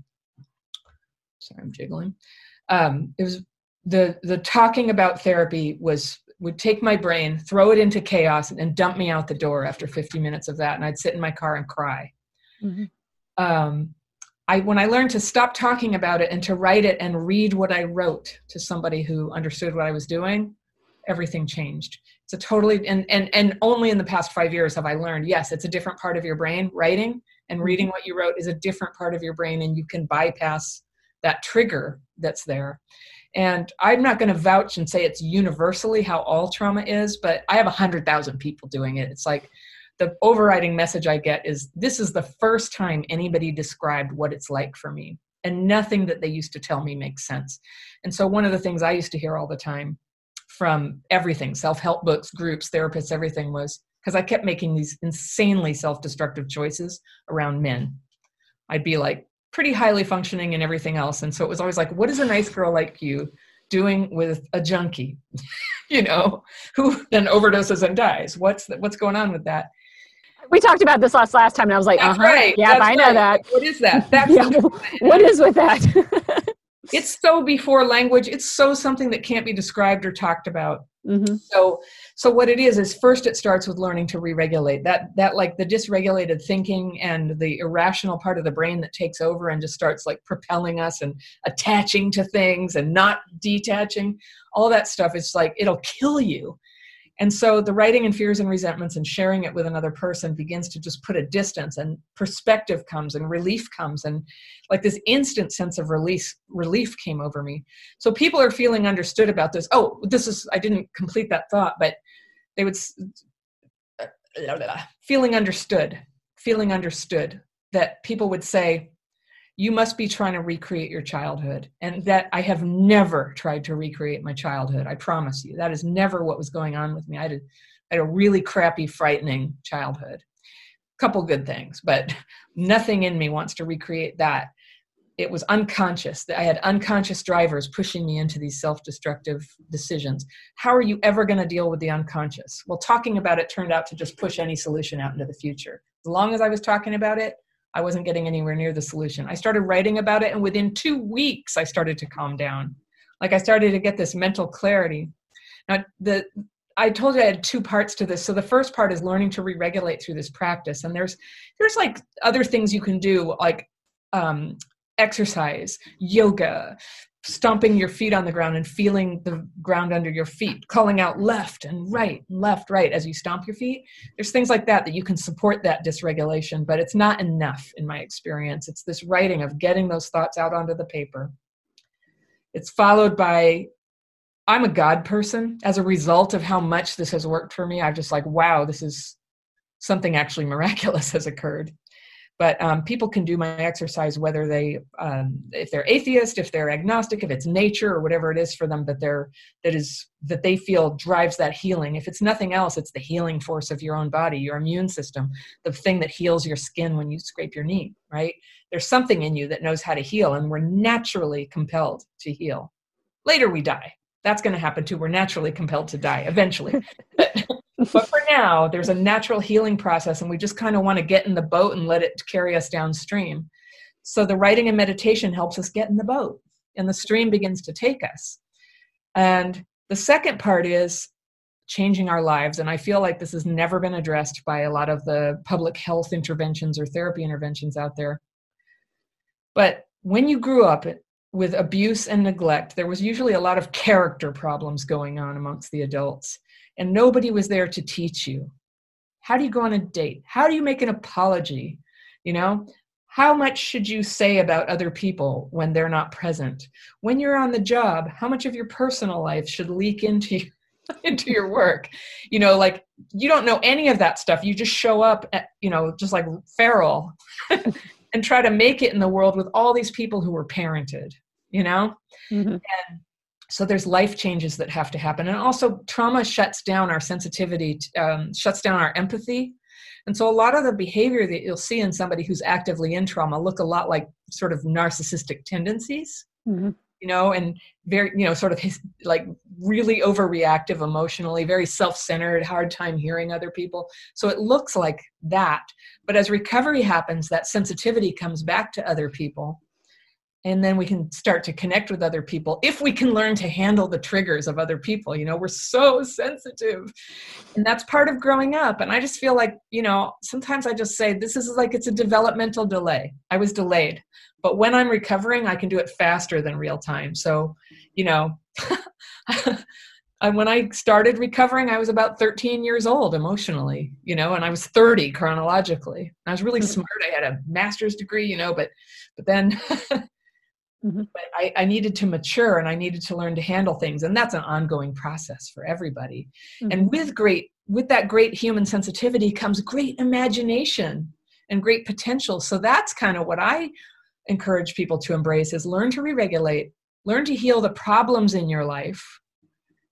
sorry i'm jiggling um, it was the the talking about therapy was would take my brain throw it into chaos and dump me out the door after 50 minutes of that and i'd sit in my car and cry mm-hmm. um, I, when I learned to stop talking about it and to write it and read what I wrote to somebody who understood what I was doing, everything changed. It's a totally and and and only in the past five years have I learned. Yes, it's a different part of your brain. Writing and reading mm-hmm. what you wrote is a different part of your brain, and you can bypass that trigger that's there. And I'm not going to vouch and say it's universally how all trauma is, but I have 100,000 people doing it. It's like the overriding message I get is this is the first time anybody described what it's like for me. And nothing that they used to tell me makes sense. And so, one of the things I used to hear all the time from everything self help books, groups, therapists, everything was because I kept making these insanely self destructive choices around men. I'd be like, pretty highly functioning and everything else. And so it was always like, what is a nice girl like you doing with a junkie, you know, who then overdoses and dies? What's the, what's going on with that? We talked about this last last time, and I was like, "Uh huh, right. yeah, I know that." What is that? That's yeah, what is with that? it's so before language. It's so something that can't be described or talked about. Mm-hmm. So, so what it is is first it starts with learning to re-regulate that that like the dysregulated thinking and the irrational part of the brain that takes over and just starts like propelling us and attaching to things and not detaching. All that stuff is like it'll kill you and so the writing and fears and resentments and sharing it with another person begins to just put a distance and perspective comes and relief comes and like this instant sense of release relief came over me. So people are feeling understood about this. Oh, this is I didn't complete that thought, but they would uh, feeling understood, feeling understood that people would say you must be trying to recreate your childhood. And that I have never tried to recreate my childhood. I promise you. That is never what was going on with me. I had a, I had a really crappy, frightening childhood. A couple good things, but nothing in me wants to recreate that. It was unconscious. that I had unconscious drivers pushing me into these self destructive decisions. How are you ever going to deal with the unconscious? Well, talking about it turned out to just push any solution out into the future. As long as I was talking about it, I wasn't getting anywhere near the solution. I started writing about it, and within two weeks, I started to calm down. Like I started to get this mental clarity. Now, the I told you I had two parts to this. So the first part is learning to re-regulate through this practice, and there's there's like other things you can do, like um, exercise, yoga, stomping your feet on the ground and feeling the ground under your feet, calling out left and right, left, right as you stomp your feet. There's things like that that you can support that dysregulation, but it's not enough in my experience. It's this writing of getting those thoughts out onto the paper. It's followed by I'm a God person. As a result of how much this has worked for me, I'm just like, wow, this is something actually miraculous has occurred but um, people can do my exercise whether they um, if they're atheist if they're agnostic if it's nature or whatever it is for them that they're that is that they feel drives that healing if it's nothing else it's the healing force of your own body your immune system the thing that heals your skin when you scrape your knee right there's something in you that knows how to heal and we're naturally compelled to heal Later, we die. That's going to happen too. We're naturally compelled to die eventually. for now, there's a natural healing process, and we just kind of want to get in the boat and let it carry us downstream. So the writing and meditation helps us get in the boat, and the stream begins to take us. And the second part is changing our lives. And I feel like this has never been addressed by a lot of the public health interventions or therapy interventions out there. But when you grew up with abuse and neglect, there was usually a lot of character problems going on amongst the adults, and nobody was there to teach you. How do you go on a date? How do you make an apology? You know, how much should you say about other people when they're not present? When you're on the job, how much of your personal life should leak into into your work? You know, like you don't know any of that stuff. You just show up, at, you know, just like feral and try to make it in the world with all these people who were parented, you know? Mm-hmm. And so there's life changes that have to happen. And also, trauma shuts down our sensitivity, um, shuts down our empathy. And so a lot of the behavior that you'll see in somebody who's actively in trauma look a lot like sort of narcissistic tendencies. Mm-hmm you know, and very, you know, sort of his, like really overreactive emotionally, very self centered, hard time hearing other people. So it looks like that. But as recovery happens, that sensitivity comes back to other people. And then we can start to connect with other people if we can learn to handle the triggers of other people. You know, we're so sensitive. And that's part of growing up. And I just feel like, you know, sometimes I just say, this is like it's a developmental delay. I was delayed but when i'm recovering i can do it faster than real time so you know and when i started recovering i was about 13 years old emotionally you know and i was 30 chronologically i was really mm-hmm. smart i had a master's degree you know but but then mm-hmm. but I, I, needed to mature and i needed to learn to handle things and that's an ongoing process for everybody mm-hmm. and with great with that great human sensitivity comes great imagination and great potential so that's kind of what i encourage people to embrace is learn to re-regulate learn to heal the problems in your life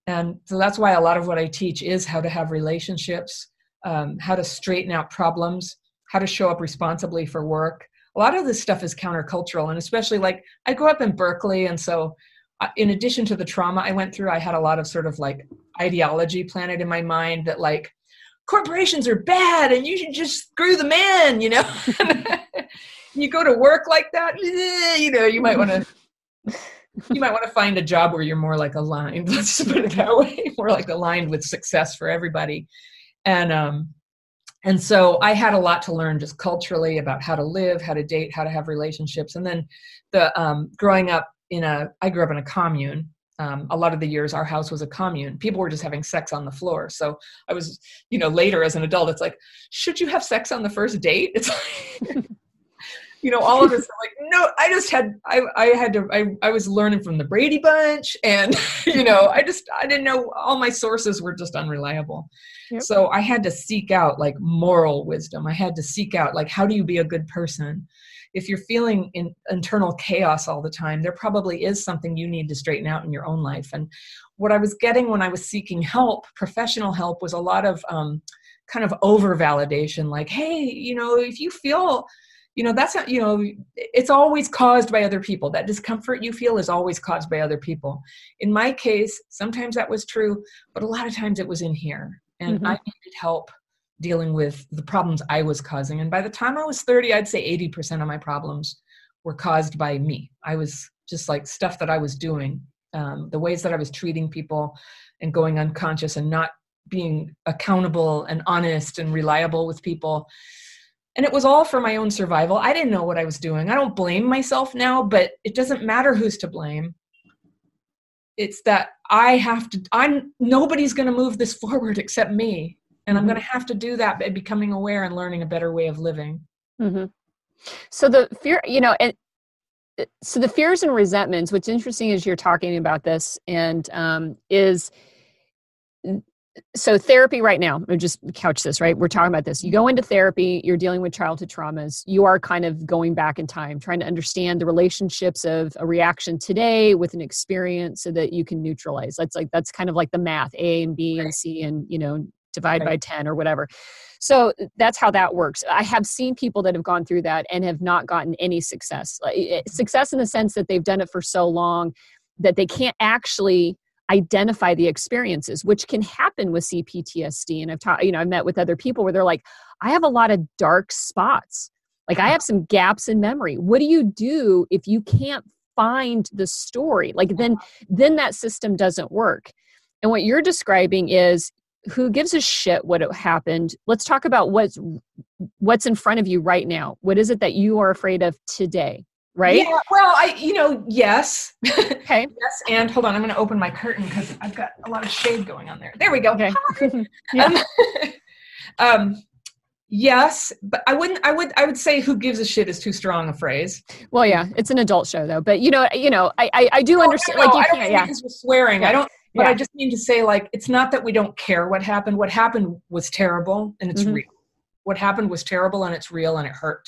and so that's why a lot of what i teach is how to have relationships um, how to straighten out problems how to show up responsibly for work a lot of this stuff is countercultural and especially like i grew up in berkeley and so uh, in addition to the trauma i went through i had a lot of sort of like ideology planted in my mind that like corporations are bad and you should just screw them in you know you go to work like that, eh, you know, you might want to you might want to find a job where you're more like aligned. Let's put it that way, more like aligned with success for everybody. And um, and so I had a lot to learn just culturally about how to live, how to date, how to have relationships, and then the um, growing up in a I grew up in a commune. Um, a lot of the years our house was a commune people were just having sex on the floor so i was you know later as an adult it's like should you have sex on the first date it's like you know, all of us are like, no, I just had, I, I had to, I, I was learning from the Brady Bunch, and you know, I just, I didn't know, all my sources were just unreliable. So I had to seek out like moral wisdom. I had to seek out like, how do you be a good person? If you're feeling in internal chaos all the time, there probably is something you need to straighten out in your own life. And what I was getting when I was seeking help, professional help, was a lot of um, kind of over validation, like, hey, you know, if you feel you know that's not you know it's always caused by other people that discomfort you feel is always caused by other people in my case sometimes that was true but a lot of times it was in here and mm-hmm. i needed help dealing with the problems i was causing and by the time i was 30 i'd say 80% of my problems were caused by me i was just like stuff that i was doing um, the ways that i was treating people and going unconscious and not being accountable and honest and reliable with people and it was all for my own survival. I didn't know what I was doing. I don't blame myself now, but it doesn't matter who's to blame. It's that I have to, I'm, nobody's going to move this forward except me. And mm-hmm. I'm going to have to do that by becoming aware and learning a better way of living. Mm-hmm. So the fear, you know, and so the fears and resentments, what's interesting is you're talking about this and um, is so therapy right now i'm just couch this right? We're talking about this. You go into therapy you're dealing with childhood traumas. You are kind of going back in time trying to understand the relationships of a reaction today with an experience so that you can neutralize. That's like that's kind of like the math a and b and c and you know divide right. by 10 or whatever. So that's how that works. I have seen people that have gone through that and have not gotten any success. Eh, success in the sense that they've done it for so long that they can't actually identify the experiences which can happen with cptsd and i've taught you know i've met with other people where they're like i have a lot of dark spots. Like i uh-huh. have some gaps in memory. What do you do if you can't find the story? Like then uh-huh. then that system doesn't work. And what you're describing is who gives a shit what happened? Let's talk about what's what's in front of you right now. What is it that you are afraid of today right? Yeah, well, I, you know, yes. Okay. yes, and hold on, I'm going to open my curtain because I've got a lot of shade going on there. There we go. Okay. yeah. um, um, yes, but I wouldn't. I would. I would say "who gives a shit" is too strong a phrase. Well, yeah, it's an adult show though, but you know, you know, I, I, I do no, understand. No, like, you I can't, yeah. because we're swearing. Yeah. I don't. But Yeah. I just mean to say, like, it's not that we don't care what happened. What happened was terrible, and it's Mhm. real. What happened was terrible, and it's real, and it hurt.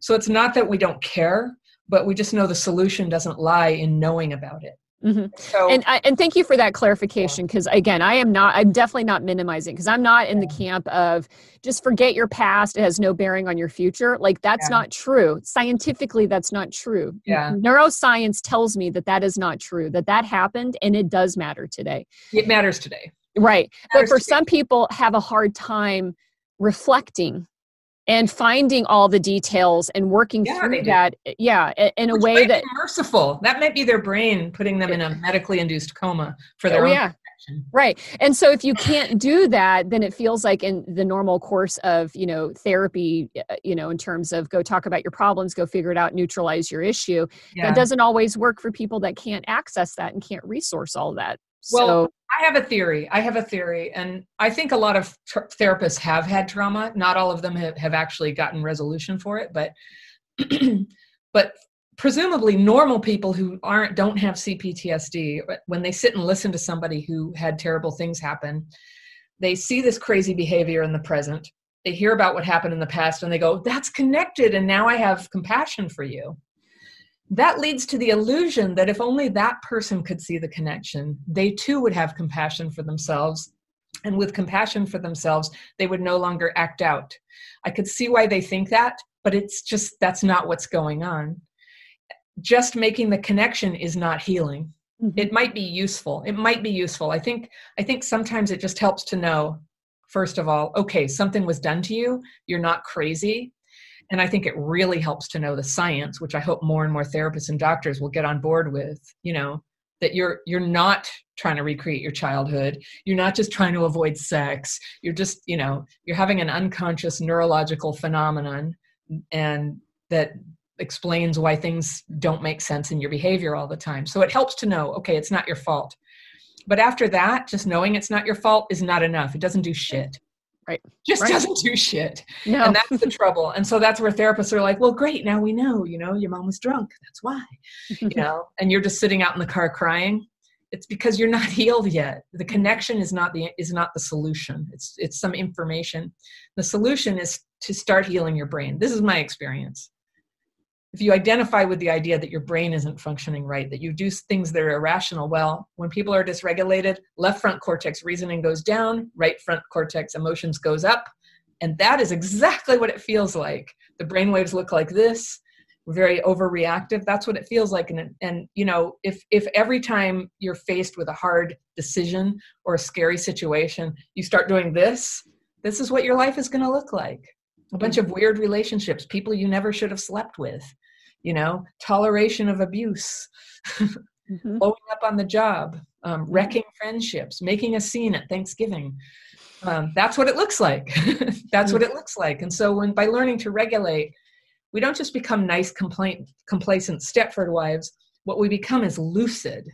So it's not that we don't care, but we just know the solution doesn't lie in knowing about it. Mhm. So and I, and thank you for that clarification because again i am not i'm definitely not minimizing because i'm not in the camp of just forget your past it has no bearing on your future like that's Yeah. not true scientifically that's not true Yeah. neuroscience tells me that that is not true that that happened and it does matter today it matters today. right but Matters for today. some people have a hard time reflecting and finding all the details and working Yeah, through that yeah in a Which way that merciful. That might be their brain putting them in a medically induced coma for their Oh, own yeah. protection. Right. And so if you can't do that, then it feels like in the normal course of, you know, therapy, uh, you know, in terms of go talk about your problems, go figure it out, neutralize your issue. Yeah. That doesn't always work for people that can't access that and can't resource all that. Well, so I have a theory. I have a theory, and I think a lot of therapists have had trauma. Not all of them have, have actually gotten resolution for it, but but presumably normal people who aren't don't have CPTSD when they sit and listen to somebody who had terrible things happen, they see this crazy behavior in the present. They hear about what happened in the past and they go, "That's connected and now I have compassion for you." That leads to the illusion that if only that person could see the connection, they too would have compassion for themselves. And with compassion for themselves, they would no longer act out. I could see why they think that, but it's just that's not what's going on. Just making the connection is not healing. Mhm. It might be useful. It might be useful. I think I think sometimes it just helps to know first of all, okay, something was done to you, you're not crazy. And I think it really helps to know the science, which I hope more and more therapists and doctors will get on board with, you know, that you're you're not trying to recreate your childhood. You're not just trying to avoid sex. You're just, you know, you're having an unconscious neurological phenomenon and that explains why things don't make sense in your behavior all the time. So it helps to know, okay, it's not your fault. But after that, just knowing it's not your fault is not enough. It doesn't do shit. Right. Just Right. doesn't do shit. no. And that's the trouble. And so that's where therapists are like, well, great, now we know, you know, your mom was drunk. That's why. You know, and you're just sitting out in the car crying. It's because you're not healed yet. The connection is not the is not the solution. It's it's some information. The solution is to start healing your brain. This is my experience if you identify with the idea that your brain isn't functioning right, that you do things that are irrational, well, when people are dysregulated, left front cortex reasoning goes down, right front cortex emotions goes up. And that is exactly what it feels like. The brain waves look like this. Very overreactive. That's what it feels like. And, and you know, if if every time you're faced with a hard decision or a scary situation, you start doing this, this is what your life is going to look like. A bunch mm. of weird relationships, people you never should have slept with you know toleration of abuse Mhm. blowing up on the job um, wrecking friendships making a scene at thanksgiving. Um, that's what it looks like. That's what it looks like. And so when by learning to regulate we don't just become nice complaint, complacent stepford wives. What we become is lucid.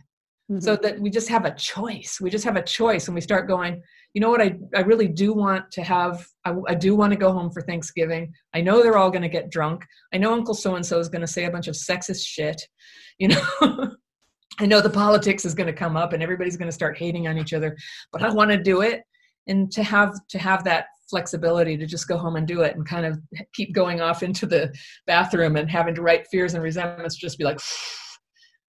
So that we just have a choice. We just have a choice and we start going you know what i, I really do want to have I, I do want to go home for thanksgiving. I know they're all going to get drunk. I know uncle so and so is going to say a bunch of sexist shit you know? I know the politics is going to come up and everybody's going to start hating on each other but i want to do it and to have to have that flexibility to just go home and do it and kind of keep going off into the bathroom and having to write fears and resentments just be like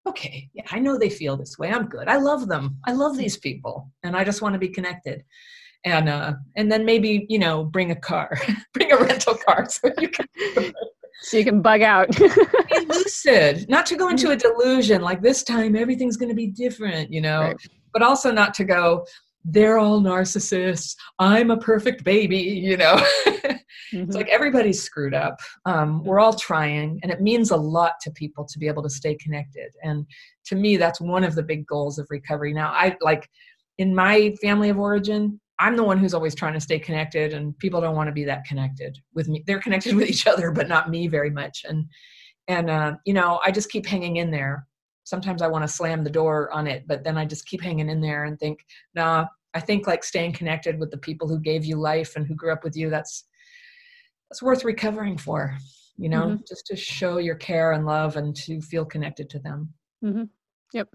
okay, yeah, I know they feel this way. I'm good. I love them. I love these people, and I just want to be connected. And uh, and then maybe you know, bring a car, bring a rental car, so you can. so you can bug out. be lucid, not to go into a delusion like this time everything's going to be different, you know, right. but also not to go, they're all narcissists. I'm a perfect baby, you know. mm-hmm. It's like everybody's screwed up. Um, we're all trying, and it means a lot to people to be able to stay connected. And to me, that's one of the big goals of recovery. Now, I like in my family of origin, I'm the one who's always trying to stay connected, and people don't want to be that connected with me. They're connected with each other, but not me very much. And and uh, you know, I just keep hanging in there. Sometimes I want to slam the door on it, but then I just keep hanging in there and think, nah. I think like staying connected with the people who gave you life and who grew up with you. That's that's worth recovering for. You know, mm-hmm. just to show your care and love and to feel connected to them. Mm-hmm. Yep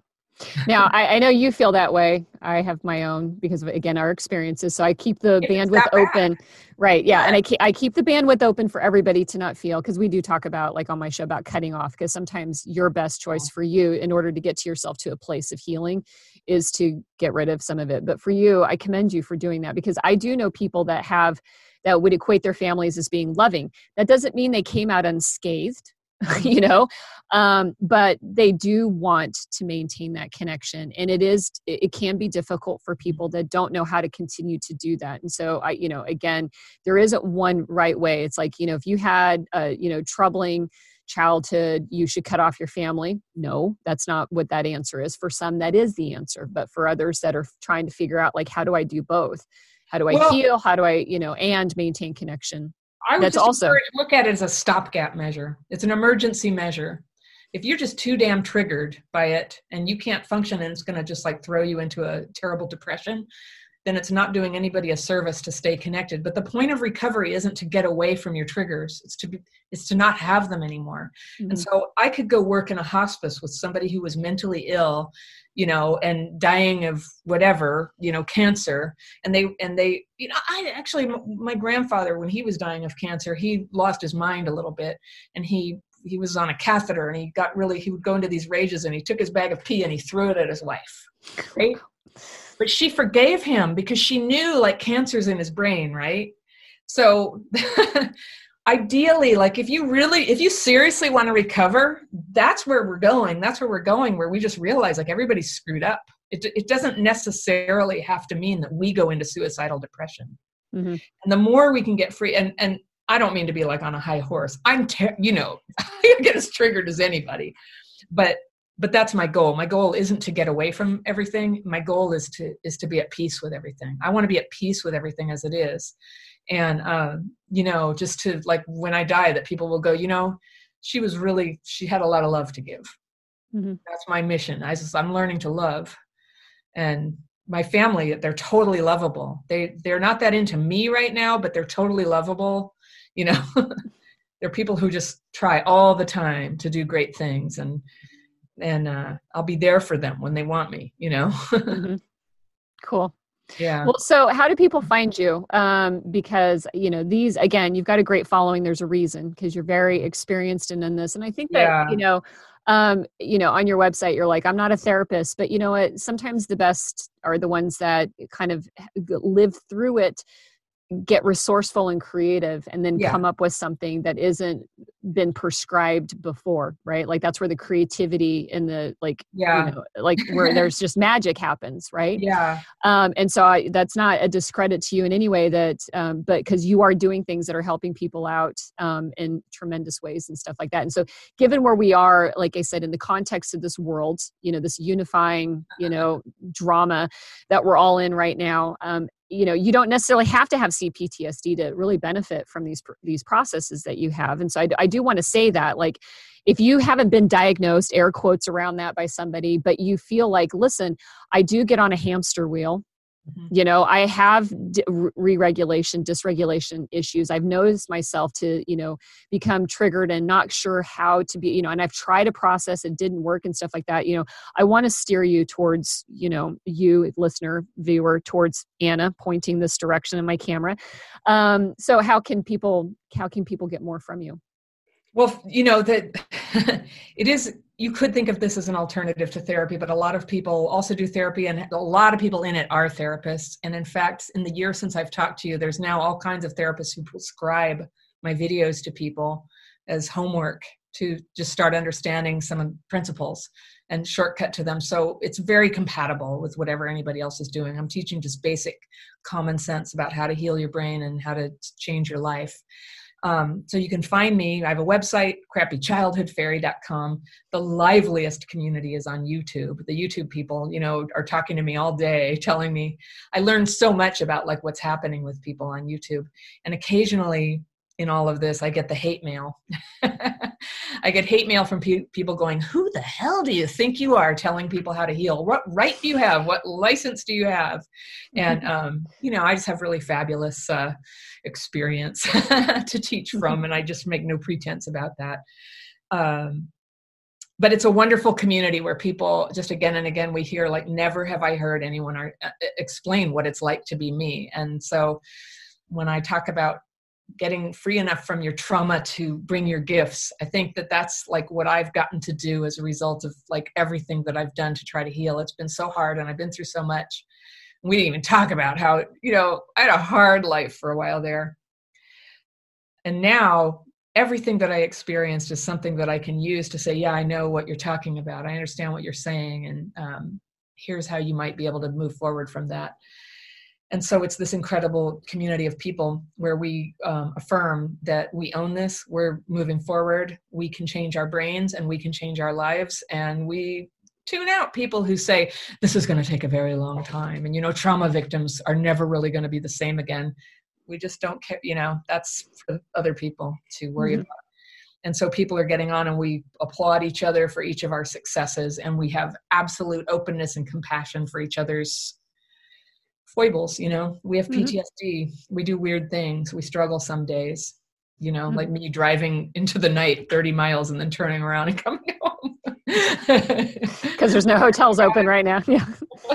now I, I, know you feel that way. I have my own because of again our experiences. So i keep the bandwidth open. Right yeah and I keep, I keep the bandwidth open for everybody to not feel because we do talk about like on my show about cutting off because sometimes your best choice for you in order to get to yourself to a place of healing is to get rid of some of it. But for you i commend you for doing that because i do know people that have that would equate their families as being loving. That doesn't mean they came out unscathed you know? Um, but they do want to maintain that connection and it is it can be difficult for people that don't know how to continue to do that and so i you know again there isn't one right way. It's like you know if you had a you know troubling childhood you should cut off your family. No that's not what that answer is. For some that is the answer but for others that are trying to figure out like how do i do both? How do i well, heal? How do i you know and maintain connection I would That's also look at it as a stopgap measure. It's an emergency measure. If you're just too damn triggered by it and you can't function and it's going to just like throw you into a terrible depression, then it's not doing anybody a service to stay connected. But the point of recovery isn't to get away from your triggers. It's to be it's to not have them anymore. Mm-hmm. And so I could go work in a hospice with somebody who was mentally ill you know and dying of whatever you know cancer. And they and they you know i actually my grandfather when he was dying of cancer he lost his mind a little bit. And he he was on a catheter and he got really he would go into these rages and he took his bag of pee and he threw it at his wife. Right? But she forgave him because she knew like cancer's in his brain right? So ideally like if you really if you seriously want to recover that's where we're going that's where we're going where we just realize like everybody's screwed up. It, it doesn't necessarily have to mean that we go into suicidal depression. Mm-hmm. and the more we can get free and and i don't mean to be like on a high horse. I'm ter- you know i get as triggered as anybody. But but that's my goal. My goal isn't to get away from everything. My goal is to is to be at peace with everything. I want to be at peace with everything as it is and um, you know just to like when i die that people will go you know she was really she had a lot of love to give. Mm-hmm. that's my mission. I just i'm learning to love. And my family they're totally lovable. They they're not that into me right now but they're totally lovable you know? They're people who just try all the time to do great things and and uh, i'll be there for them when they want me you know? Mm-hmm. cool yeah. Well so how do people find you? Um because you know these again you've got a great following. There's a reason because you're very experienced in, in this. And i think that yeah. you know um you know on your website you're like i'm not a therapist. But you know what? Sometimes the best are the ones that kind of live through it get resourceful and creative and then yeah. come up with something that isn't been prescribed before right? Like that's where the creativity and the like yeah. you know, like where there's just magic happens right? Yeah. Um and so I, that's not a discredit to you in any way that um but because you are doing things that are helping people out um in tremendous ways and stuff like that. And so given where we are like i said in the context of this world you know this unifying you uh-huh. know drama that we're all in right now um you know you don't necessarily have to have cptsd to really benefit from these these processes that you have. And so i, I do want to say that like if you haven't been diagnosed air quotes around that by somebody but you feel like listen i do get on a hamster wheel Mm-hmm. You know, I have re-regulation, dysregulation issues. I've noticed myself to, you know, become triggered and not sure how to be, you know, and I've tried a process, it didn't work and stuff like that. You know, I want to steer you towards, you know, you listener, viewer, towards Anna pointing this direction in my camera. Um, so how can people, how can people get more from you? Well, you know that it is you could think of this as an alternative to therapy, but a lot of people also do therapy, and a lot of people in it are therapists. And in fact, in the year since I've talked to you, there's now all kinds of therapists who prescribe my videos to people as homework to just start understanding some principles and shortcut to them. So it's very compatible with whatever anybody else is doing. I'm teaching just basic common sense about how to heal your brain and how to change your life. Um, so you can find me. I have a website, crappychildhoodfairy.com. The liveliest community is on YouTube. The YouTube people, you know, are talking to me all day, telling me I learned so much about like what's happening with people on YouTube. And occasionally in all of this, I get the hate mail. I get hate mail from pe- people going, Who the hell do you think you are telling people how to heal? What right do you have? What license do you have? And, um, you know, I just have really fabulous uh, experience to teach from, and I just make no pretense about that. Um, but it's a wonderful community where people just again and again we hear like never have i heard anyone are, uh, explain what it's like to be me and so when i talk about getting free enough from your trauma to bring your gifts. I think that that's like what i've gotten to do as a result of like everything that i've done to try to heal. It's been so hard and i've been through so much. We didn't even talk about how you know i had a hard life for a while there. And now everything that i experienced is something that i can use to say yeah i know what you're talking about. I understand what you're saying and um, here's how you might be able to move forward from that and so it's this incredible community of people where we um, affirm that we own this we're moving forward we can change our brains and we can change our lives and we tune out people who say this is going to take a very long time and you know trauma victims are never really going to be the same again we just don't care you know that's for other people to worry mm-hmm. about and so people are getting on and we applaud each other for each of our successes and we have absolute openness and compassion for each other's foibles you know? We have ptsd mm-hmm. we do weird things. We struggle some days you know mm-hmm. like me driving into the night 30 miles and then turning around and coming home. Because there's no hotels open right now. Yeah.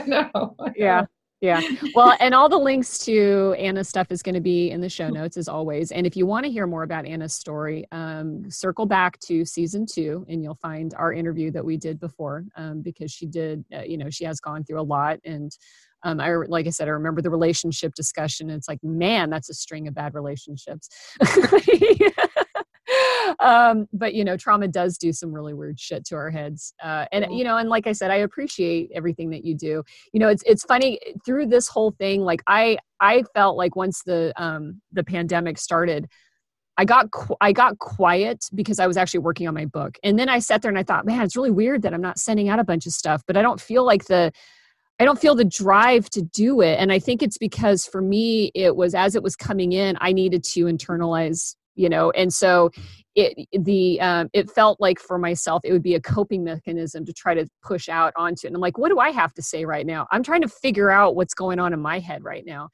No yeah yeah. Well and all the links to anna's stuff is going to be in the show notes as always. And if you want to hear more about anna's story um, circle back to season two and you'll find our interview that we did before um, because she did uh, you know she has gone through a lot and um, I like I said, I remember the relationship discussion. it's like, man, that's a string of bad relationships. um, but you know, trauma does do some really weird shit to our heads. Uh, and you know, and like I said, I appreciate everything that you do. You know, it's it's funny through this whole thing. Like I I felt like once the um, the pandemic started. I got qu- I got quiet because I was actually working on my book, and then I sat there and I thought, man, it's really weird that I'm not sending out a bunch of stuff, but I don't feel like the I don't feel the drive to do it. And I think it's because for me, it was as it was coming in, I needed to internalize, you know, and so it the um, it felt like for myself it would be a coping mechanism to try to push out onto it. And I'm like, what do I have to say right now? I'm trying to figure out what's going on in my head right now.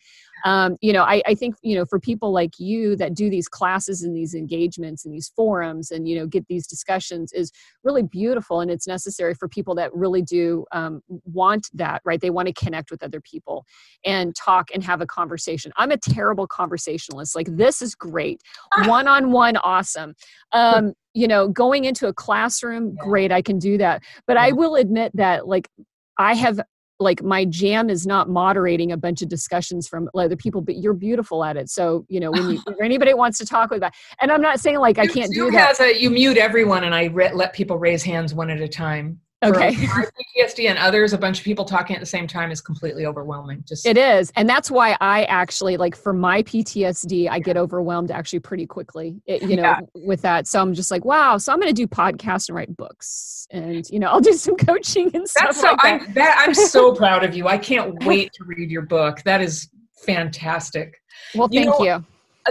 Um, you know, I, I think you know for people like you that do these classes and these engagements and these forums and you know get these discussions is really beautiful and it's necessary for people that really do um, want that right. They want to connect with other people and talk and have a conversation. I'm a terrible conversationalist. Like this is great, one on one, awesome um, you know going into a classroom great i can do that. But i will admit that like i have like my jam is not moderating a bunch of discussions from other people but you're beautiful at it. So you know when you anybody wants to talk with that and i'm not saying like i can't do that. a, you mute everyone and i re- let people raise hands one at a time Okay. PTSD and others, a bunch of people talking at the same time is completely overwhelming. Just it is, and that's why I actually like for my PTSD, I get overwhelmed actually pretty quickly. It, you know, yeah. with that, so I'm just like, wow. So I'm going to do podcasts and write books, and you know, I'll do some coaching and stuff that's so, like that. I'm, that, I'm so proud of you. I can't wait to read your book. That is fantastic. Well, thank you. Know, you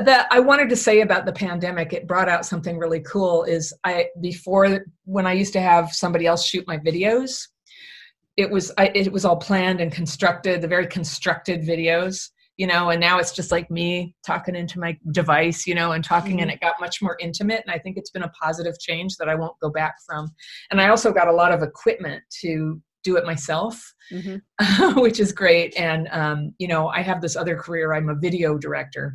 that I wanted to say about the pandemic, it brought out something really cool. Is I before when I used to have somebody else shoot my videos, it was I, it was all planned and constructed, the very constructed videos, you know. And now it's just like me talking into my device, you know, and talking, mm-hmm. and it got much more intimate. And I think it's been a positive change that I won't go back from. And I also got a lot of equipment to do it myself, mm-hmm. which is great. And um, you know, I have this other career. I'm a video director,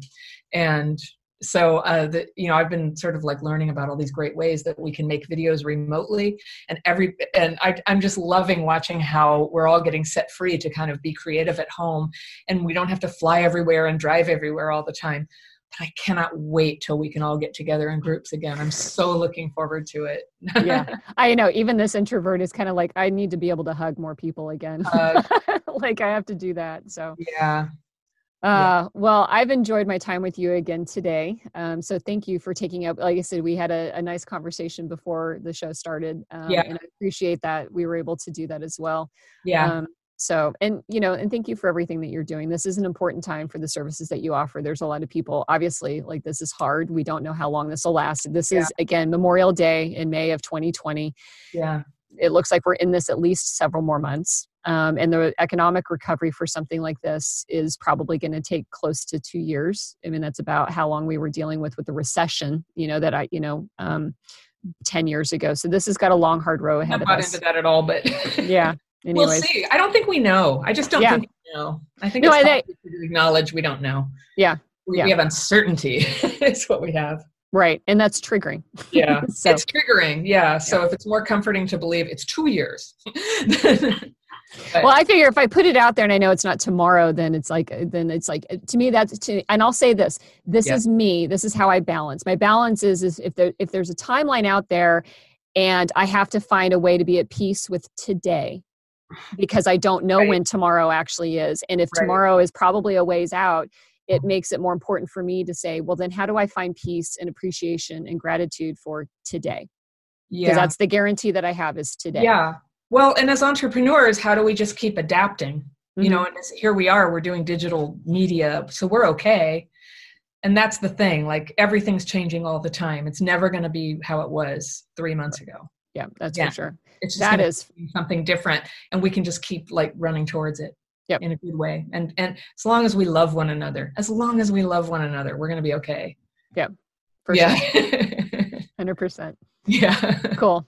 and so uh, the, you know i've been sort of like learning about all these great ways that we can make videos remotely and every and I, i'm just loving watching how we're all getting set free to kind of be creative at home and we don't have to fly everywhere and drive everywhere all the time but I cannot wait till we can all get together in groups again. I'm so looking forward to it. yeah, I know. Even this introvert is kind of like, I need to be able to hug more people again. Uh, like I have to do that. So yeah. Uh, well, I've enjoyed my time with you again today. Um, so thank you for taking up. Like I said, we had a, a nice conversation before the show started. Um, yeah. And I appreciate that we were able to do that as well. Yeah. Um, so and you know and thank you for everything that you're doing this is an important time for the services that you offer there's a lot of people obviously like this is hard we don't know how long this will last this yeah. is again memorial day in may of 2020 yeah it looks like we're in this at least several more months um, and the economic recovery for something like this is probably going to take close to two years i mean that's about how long we were dealing with with the recession you know that i you know um, 10 years ago so this has got a long hard road ahead I'm of not into that at all but yeah Anyways. We'll see. I don't think we know. I just don't yeah. think we know. I think no, it's I, to acknowledge we don't know. Yeah. We, yeah. we have uncertainty. it's what we have. Right. And that's triggering. Yeah. so. It's triggering. Yeah. So yeah. if it's more comforting to believe it's two years. Well, I figure if I put it out there and I know it's not tomorrow, then it's like, then it's like, uh, to me, that's, to, and I'll say this, this yeah. is me. This is how I balance. My balance is, is if there, if there's a timeline out there and I have to find a way to be at peace with today, because I don't know right. when tomorrow actually is. And if right. tomorrow is probably a ways out, it mm-hmm. makes it more important for me to say, well, then how do I find peace and appreciation and gratitude for today? Yeah. Because that's the guarantee that I have is today. Yeah. Well, and as entrepreneurs, how do we just keep adapting? Mm-hmm. You know, and here we are, we're doing digital media, so we're okay. And that's the thing, like everything's changing all the time. It's never going to be how it was three months ago. Yeah, that's yeah. for sure. It's that is something different, and we can just keep like running towards it. Yep. in a good way. And and as long as we love one another, as long as we love one another, we're going to be okay. Yep. For yeah. Hundred percent. Yeah. Cool.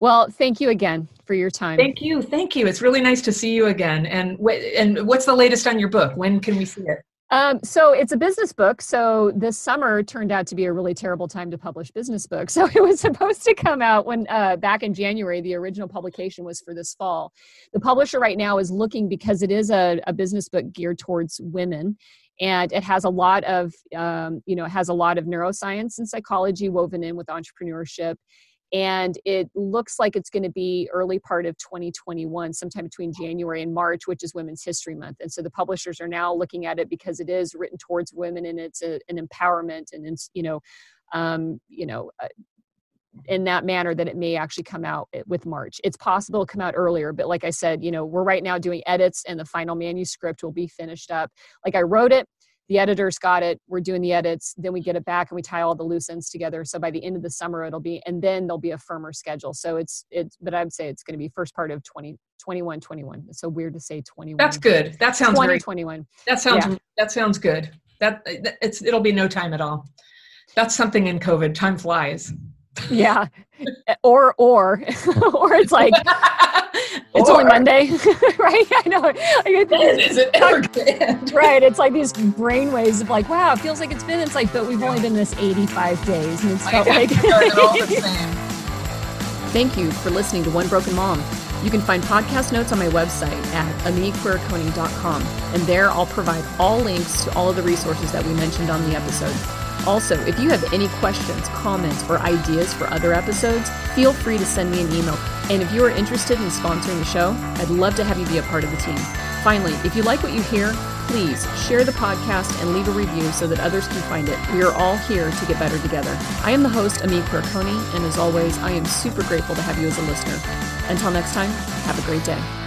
Well, thank you again for your time. Thank you. Thank you. It's really nice to see you again. And wh- and what's the latest on your book? When can we see it? Um, so it's a business book. So this summer turned out to be a really terrible time to publish business books. So it was supposed to come out when uh, back in January. The original publication was for this fall. The publisher right now is looking because it is a, a business book geared towards women and it has a lot of um, you know it has a lot of neuroscience and psychology woven in with entrepreneurship and it looks like it's going to be early part of 2021 sometime between january and march which is women's history month. And so the publishers are now looking at it because it is written towards women and it's a, an empowerment and it's you know um, you know uh, in that manner that it may actually come out with march. It's possible to come out earlier but like i said you know we're right now doing edits and the final manuscript will be finished up. Like i wrote it the editors got it we're doing the edits then we get it back and we tie all the loose ends together. So by the end of the summer it'll be and then there'll be a firmer schedule. So it's it's but i'd say it's going to be first part of 20 21 21 it's so weird to say 21 that's good. That sounds 20 very, 21 that sounds yeah. that sounds good. That it's it'll be no time at all. That's something in covid. Time flies. Yeah. Or or or it's like it's or, only Monday, right? I know. Is it ever Right. It's like these brain waves of like, wow, it feels like it's been. It's like, but we've yeah. only been this 85 days, and it's felt like. Thank you for listening to One Broken Mom. You can find podcast notes on my website at amiquiriconi.com, and there I'll provide all links to all of the resources that we mentioned on the episode. Also, if you have any questions, comments, or ideas for other episodes, feel free to send me an email. And if you are interested in sponsoring the show, I'd love to have you be a part of the team. Finally, if you like what you hear, please share the podcast and leave a review so that others can find it. We are all here to get better together. I am the host, Ameé Quiriconi, and as always, I am super grateful to have you as a listener. Until next time, have a great day.